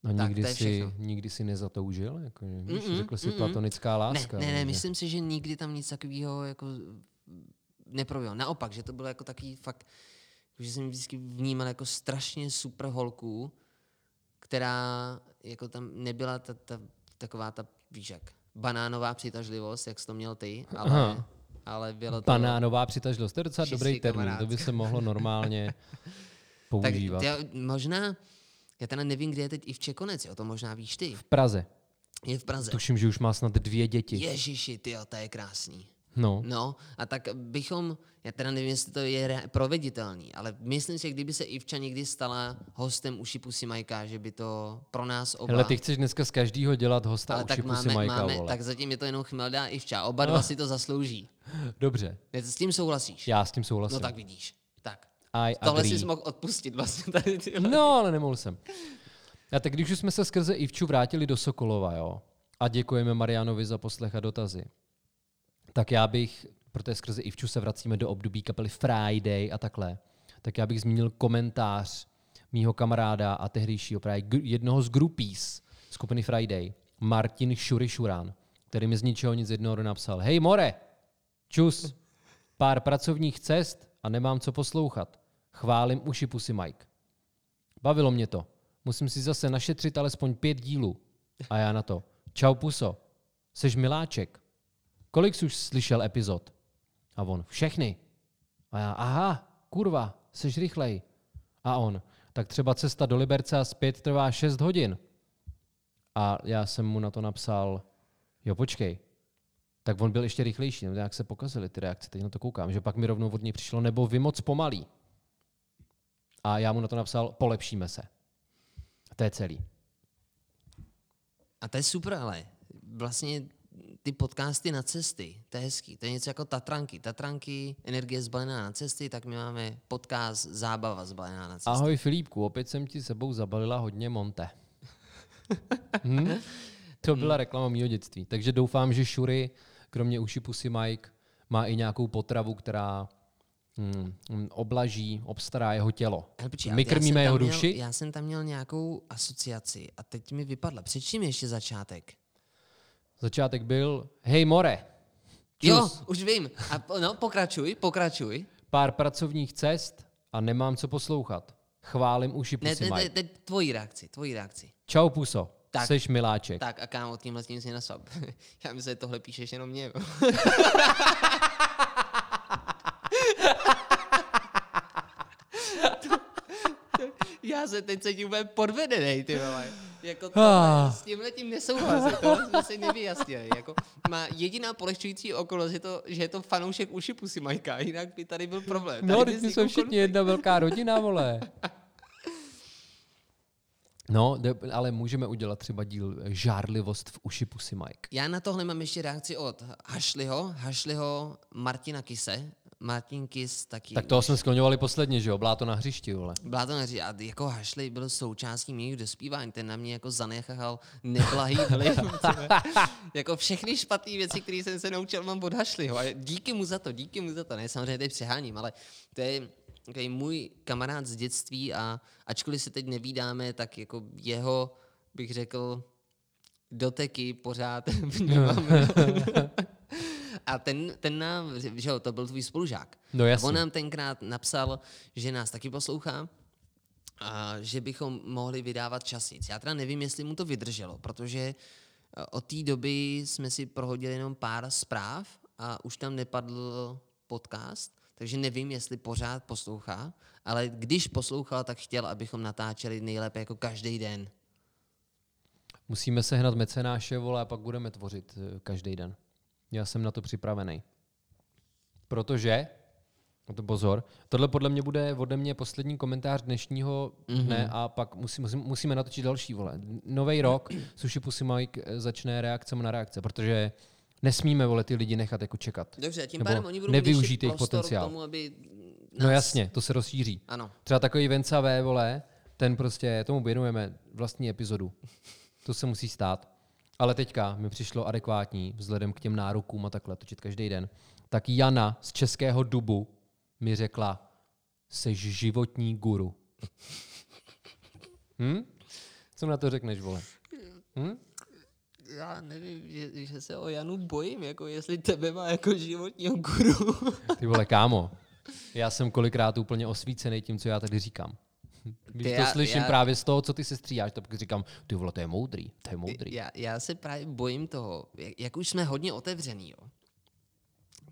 A tak, nikdy, to je si, nikdy si nezatoužil? Jako, víš, Mm-mm, řekl si mm-mm. platonická láska. ne, ne, ne, myslím si, že nikdy tam nic takového jako neproběhlo. Naopak, že to bylo jako takový fakt, že jsem vždycky vnímal jako strašně super holku, která jako tam nebyla ta, ta, taková ta, víš jak, banánová přitažlivost, jak jsi to měl ty, ale, Aha. ale bylo to... Banánová přitažlivost, to je docela dobrý termín, to by se mohlo normálně *laughs* tak používat. já, možná, já teda nevím, kde je teď i v Čekonec, jo, to možná víš ty. V Praze. Je v Praze. Tuším, že už má snad dvě děti. Ježiši, ty to je krásný. No. No, a tak bychom, já teda nevím, jestli to je proveditelný, ale myslím si, že kdyby se Ivča někdy stala hostem uši Pusy Majka, že by to pro nás oba... Ale ty chceš dneska z každého dělat hosta ale uši tak pusy máme, Majka, máme, vole. tak zatím je to jenom Chmelda a Ivča. Oba dva si to zaslouží. Dobře, S tím souhlasíš? já s tím souhlasím. No tak vidíš. I Tohle agree. jsi mohl odpustit vlastně tady tyhle. No, ale nemohl jsem. A tak když už jsme se skrze Ivču vrátili do Sokolova, jo, a děkujeme Marianovi za poslech a dotazy, tak já bych, protože skrze Ivču se vracíme do období kapely Friday a takhle, tak já bych zmínil komentář mýho kamaráda a tehdejšího právě jednoho z groupies skupiny Friday, Martin Šury Šurán, který mi z ničeho nic jednoho napsal. Hej more, čus, pár pracovních cest a nemám co poslouchat. Chválím uši pusy Mike. Bavilo mě to. Musím si zase našetřit alespoň pět dílů. A já na to. Čau puso. Seš miláček. Kolik jsi už slyšel epizod? A on. Všechny. A já. Aha, kurva, seš rychlej. A on. Tak třeba cesta do Liberce a zpět trvá 6 hodin. A já jsem mu na to napsal, jo počkej, tak on byl ještě rychlejší, nebo jak se pokazily ty reakce, teď na to koukám, že pak mi rovnou od něj přišlo, nebo vy moc pomalý. A já mu na to napsal, polepšíme se. A to je celý. A to je super, ale vlastně ty podcasty na cesty, to je hezký. To je něco jako Tatranky. Tatranky, energie zbalená na cesty, tak my máme podcast Zábava zbalená na cesty. Ahoj Filipku, opět jsem ti sebou zabalila hodně Monte. hm? To byla reklama mýho dětství. Takže doufám, že Šury, kromě uši pusy Mike, má i nějakou potravu, která hm, hm, oblaží, obstará jeho tělo. Ale počkej, My krmíme jeho měl- duši? Já jsem tam měl nějakou asociaci a teď mi vypadla. Přečím ještě začátek. Začátek byl, hej more, Jo, čus, už vím. A no, pokračuj, pokračuj. pár pracovních cest a nemám co poslouchat. Chválím uši Ne, pusy ne, ne, Mike. ne, tvoji reakci, tvoji reakci. Čau puso, Tak. seš miláček. Tak a kámo, tímhle tím si nasab. *laughs* Já myslím, že tohle píšeš jenom mě. *laughs* Já se teď cítím úplně podvedený, ty vole. Jako to, Ah. s tímhle tím nesouhlasím, to jsme si nevyjasnili. Jako, má jediná polehčující okolost, je to, že je to fanoušek uši pusy Majka, jinak by tady byl problém. No, Tady teď my jsme vznikl všichni jedna velká rodina, vole. No, ale můžeme udělat třeba díl žárlivost v uši pusy Mike. Já na tohle mám ještě reakci od Hašliho, Hašliho Martina Kise. Martin Kis taky. Tak toho jsme skloňovali posledně, že jo? Byla to na hřišti, vole. Byla to neří, a jako Hašli byl součástí mých dospívání, ten na mě jako zanechal neblahý *laughs* vliv. jako všechny špatné věci, které jsem se naučil, mám od Hašliho. A díky mu za to, díky mu za to. Ne, samozřejmě teď přeháním, ale to je takový můj kamarád z dětství a ačkoliv se teď nevídáme, tak jako jeho, bych řekl, doteky pořád. *laughs* *laughs* A ten, ten nám, že jo, to byl tvůj spolužák. No jasně. On nám tenkrát napsal, že nás taky poslouchá a že bychom mohli vydávat časnic. Já teda nevím, jestli mu to vydrželo, protože eh, od té doby jsme si prohodili jenom pár zpráv a už tam nepadl podcast, takže nevím, jestli pořád poslouchá, ale když poslouchal, tak chtěl, abychom natáčeli nejlépe jako každý den. Musíme sehnat mecenáše, vole, a pak budeme tvořit eh, každý den. Já jsem na to připravený. Protože, a to pozor, tohle podle mě bude ode mě poslední komentář dnešního dne Mhm. a pak musí, musí, musíme natočit další, vole. Nový rok, Sushi Pussy Mike eh, začne reakcem na reakce, protože nesmíme, vole, ty lidi nechat jako čekat. Dobře, tím Nebo pádem oni budou nevyužít jejich potenciál. k tomu, aby nás... No jasně, to se rozšíří. Ano. Třeba takový Venca V, vole, ten prostě, tomu věnujeme vlastní epizodu. To se musí stát. Ale teďka mi přišlo adekvátní, vzhledem k těm nárokům a takhle, točit každý den. Tak Jana z Českého dubu mi řekla, jsi životní guru. *laughs* Hm? Co na to řekneš, vole? Hm? Já nevím, že, že se o Janu bojím, jako jestli tebe má jako životního guru. Ty vole, kámo. *laughs* Já jsem kolikrát úplně osvícený tím, co já tady říkám. *laughs* Když Ty to já- slyším já- právě z toho, co ty se stříháš, tak říkám, ty vole, to je moudrý, to je moudrý. Já, já se právě bojím toho, jak, jak už jsme hodně otevřený, jo,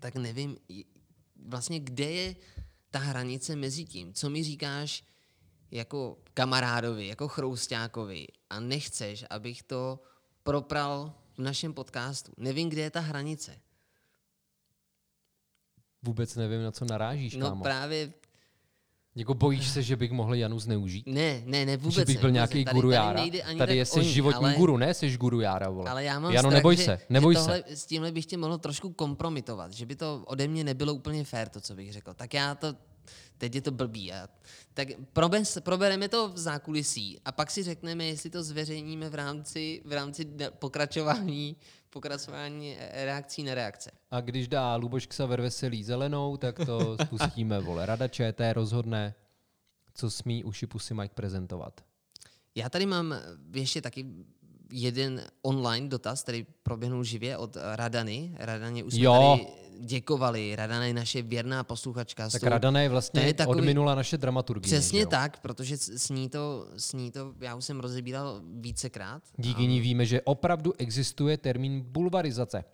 tak nevím vlastně, kde je ta hranice mezi tím, co mi říkáš jako kamarádovi, jako chroustákovi a nechceš, abych to propral v našem podcastu. Nevím, kde je ta hranice. vůbec nevím, na co narážíš, No kámo. právě, Jako bojíš se, že bych mohl Janu zneužít? ne, ne, ne, vůbec že bych byl nějaký tady, guru tady Jára. Tady je o jsi ní, životní ale, guru, ne? Jsi guru Jára, vole. Ale já mám Jano, strach, neboj že, se, neboj že se. tohle, s tímhle bych tě mohl trošku kompromitovat, že by to ode mě nebylo úplně fér, to, co bych řekl. Tak já to, teď je to blbý. Já, tak probe, probereme to v zákulisí a pak si řekneme, jestli to zveřejníme v rámci, v rámci pokračování, pokračování eh, reakcí na reakce. A když dá Luboš Ksaver veselý zelenou, tak to *laughs* spustíme, vole. Rada ČT rozhodne, co smí uši pusy Mike prezentovat. Já tady mám ještě taky jeden online dotaz, který proběhnul živě od Radany. Radaně už jsme Jo. tady děkovali. Radana je naše věrná posluchačka. Tak Radana je vlastně je takový- odminula naše dramaturgy. Přesně tak, protože s ní to, s ní to já už jsem rozebíral vícekrát. Díky ní víme, že opravdu existuje termín bulvarizace.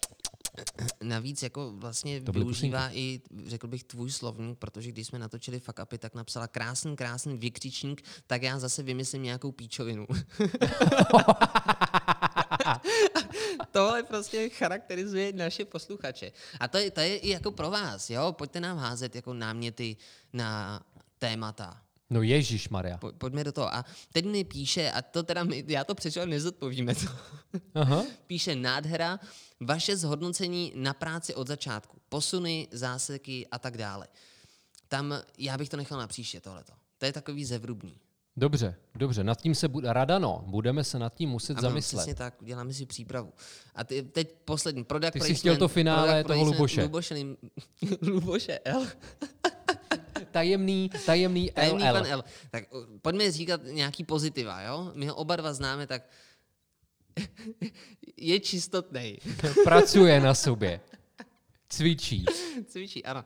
Navíc jako vlastně To využívá i, řekl bych, tvůj slovník, protože když jsme natočili fuck upy, tak napsala krásný, krásný vykřičník, tak já zase vymyslím nějakou píčovinu. *laughs* *laughs* Tohle prostě charakterizuje naše posluchače. A to je, to je i jako pro vás, jo? Pojďte nám házet jako náměty na témata. No Ježíš Maria. Po, pojďme do toho. A teď mi píše, a to teda my, já to přečtu a nezodpovíme to. Aha. *laughs* Píše nádhera, vaše zhodnocení na práci od začátku, posuny, záseky a tak dále. Tam já bych to nechal na příště tohleto. To je takový zevrubný. Dobře, dobře, nad tím se bude, Radano, budeme se nad tím muset Ano, zamyslet. přesně tak, uděláme si přípravu. A ty, teď poslední, product Ty jsi chtěl to finále toho Luboše. Luboše, *laughs* Luboše L. *laughs* Tajemný, tajemný *laughs* Tajemný LL. pan L. Tak uh, pojďme říkat nějaký pozitiva, jo? My ho oba dva známe, tak je čistotnej. Pracuje na sobě. Cvičí. Cvičí, ano.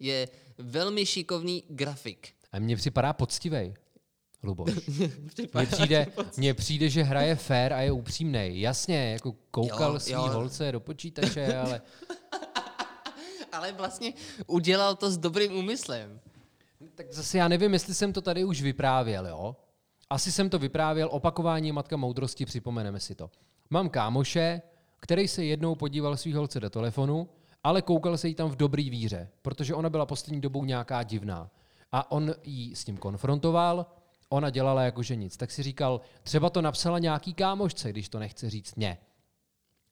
Je velmi šikovný grafik. A mně připadá poctivej. Luboš. *laughs* Mně přijde, mně přijde, že hraje fair a je upřímnej. Jasně, jako koukal Jo, svý jo. holce do počítače, *laughs* ale Ale vlastně udělal to s dobrým úmyslem. tak zase já nevím, jestli jsem to tady už vyprávěl, jo? Asi jsem to vyprávěl, opakování matka moudrosti, připomeneme si to. Mám kámoše, který se jednou podíval svý holce do telefonu, ale koukal se jí tam v dobrý víře, protože ona byla poslední dobou nějaká divná. A on jí s tím konfrontoval, ona dělala jakože nic. Tak si říkal, třeba to napsala nějaký kámošce, když to nechce říct mě.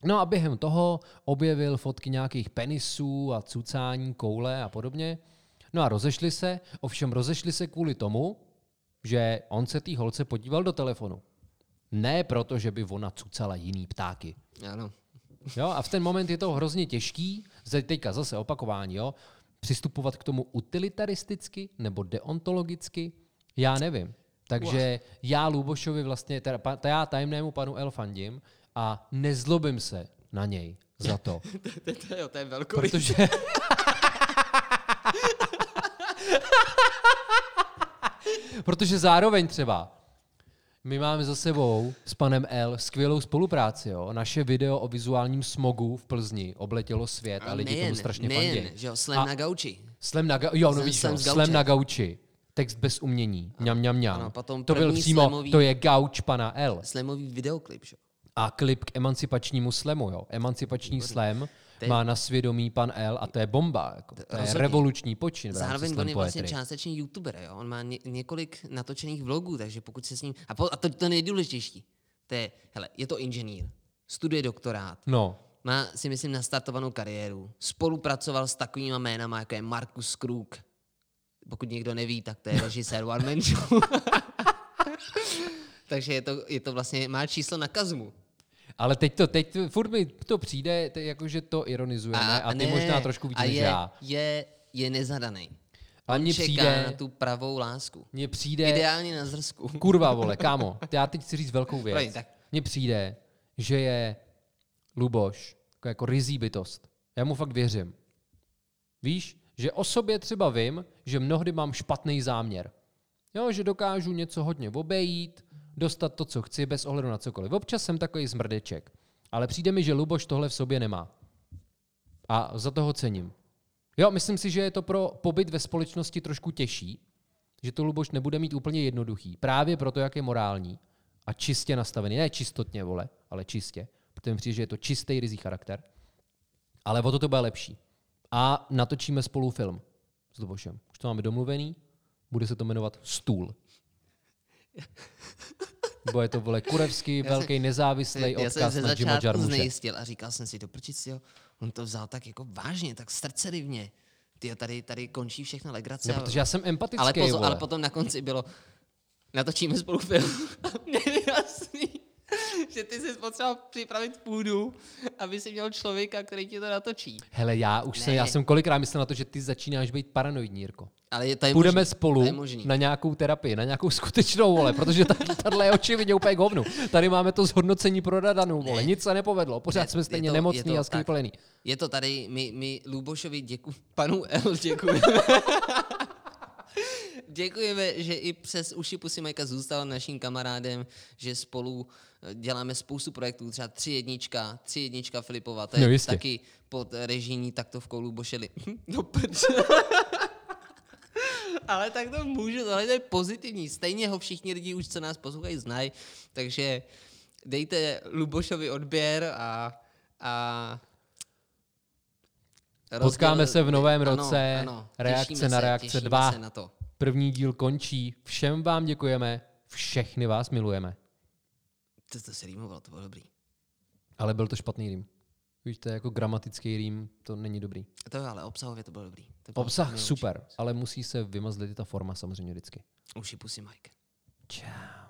No a během toho objevil fotky nějakých penisů a cucání, koule a podobně. No a rozešli se, ovšem rozešli se kvůli tomu, že on se té holce podíval do telefonu. Ne proto, že by ona cucala jiný ptáky. Ano. Jo, a v ten moment je to hrozně těžký, teďka zase opakování, jo, přistupovat k tomu utilitaristicky nebo deontologicky, já nevím. Takže já Lubošovi vlastně, teda, ta já tajemnému panu El fandím a nezlobím se na něj za to, to, *laughs* to, to, to je velkou protože... *laughs* protože zároveň třeba my máme za sebou s panem L skvělou spolupráci. Jo? Naše video o vizuálním smogu v Plzni obletělo svět a, lidi tomu strašně nejen, fandí. že jo, slem A- na gauči. Slem na, ga- jo, no víš, slem slem na gauči. Text bez umění. Ňam, ňam, ňam. Ano, potom to byl přímo, slemový- to je gauč pana L. Slemový videoklip, že jo. A klip k emancipačnímu slemu, jo. Emancipační slam Teď- má na svědomí pan L a to je bomba. Jako. To je rozhodně. revoluční počin Zároveň on je vlastně poetry. částečně youtuber, jo? On má ně, několik natočených vlogů, takže pokud se s ním... A, po, a to, to nejdůležitější, to je, hele, je to inženýr, studuje doktorát, No, má si myslím nastartovanou kariéru, spolupracoval s takovými jménama, jako je Markus Krug. Pokud někdo neví, tak to je režisér One Man Show. *laughs* takže je to, je to vlastně, má číslo na kazmu. ale teď to, teď to, furt mi to přijde, to, jako, že to ironizujeme a, ty možná trošku víc a než je, já. Je, je nezadaný. A mně přijde- na tu pravou lásku. Mně přijde... Ideálně na zrsku. *laughs* Kurva, vole, kámo, já teď chci říct velkou věc. Mně přijde, že je Luboš jako, jako rizí bytost. Já mu fakt věřím. Víš, že o sobě třeba vím, že mnohdy mám špatný záměr. Jo, že dokážu něco hodně obejít, dostat to, co chci, bez ohledu na cokoliv. Občas jsem takový zmrdeček. Ale přijde mi, že Luboš tohle v sobě nemá. A za toho cením. Jo, myslím si, že je to pro pobyt ve společnosti trošku těžší, že to Luboš nebude mít úplně jednoduchý. Právě proto, jak je morální a čistě nastavený. Ne čistotně, vole, ale čistě. Protože mi přijde, že je to čistý rizí charakter. Ale o to to bude lepší. A natočíme spolu film s Lubošem. Už to máme domluvený. Bude se to jmenovat Stůl. Bude to, vole, kurevský, Já velký, nezávislý já jsem odkaz ze na Jima začátku Jarmuše. znejistil a říkal jsem si, to proč jo, on to vzal tak jako vážně, tak srdcerivně. Ty tady, tady končí všechno legrace. Ne, protože já jsem empatický, ale, pozor, ale potom na konci bylo, natočíme spolu film. *laughs* A Mně je jasný, že ty jsi potřeboval připravit půdu, aby si měl člověka, který ti to natočí. Hele, já už jsem, Ne. já jsem kolikrát myslel na to, že ty začínáš být paranoidní, Jirko. Ale je, to je Půjdeme možný. spolu To je možný. na nějakou terapii, na nějakou skutečnou, vole, protože tahle je očividně úplně k hovnu. Tady máme to zhodnocení pro Radanu, vole, Ne. nic se nepovedlo, pořád Ne, jsme stejně to- je nemocní to a tak. skryplený. Je to tady, my, my Lubošovi děku, panu L děkujeme. *laughs* Děkujeme, že i přes uši Pusy Majka zůstal naším kamarádem, že spolu děláme spoustu projektů, třeba tři jednička, tři jednička Filipova, to je No jistě. taky pod režijní taktovkou Lubošeli. no prdě. *laughs* Ale tak to můžu, tohle to je pozitivní. Stejně ho všichni lidi už, co nás poslouchají, znají. Takže dejte Lubošovi odběr a, a Potkáme se v novém ano, roce. ano, Reakce těšíme na se, reakce těšíme 2. Se na to. První díl končí. Všem vám děkujeme, všechny vás milujeme. To, to se rýmovalo, to bylo dobrý. Ale byl to špatný rým. Víš, to je jako gramatický rým, to není dobrý. To jo, ale obsahově to bylo dobrý. To bylo Obsah super, ale musí se vymazlit i ta forma samozřejmě vždycky. Uši pusy Mike. Čau.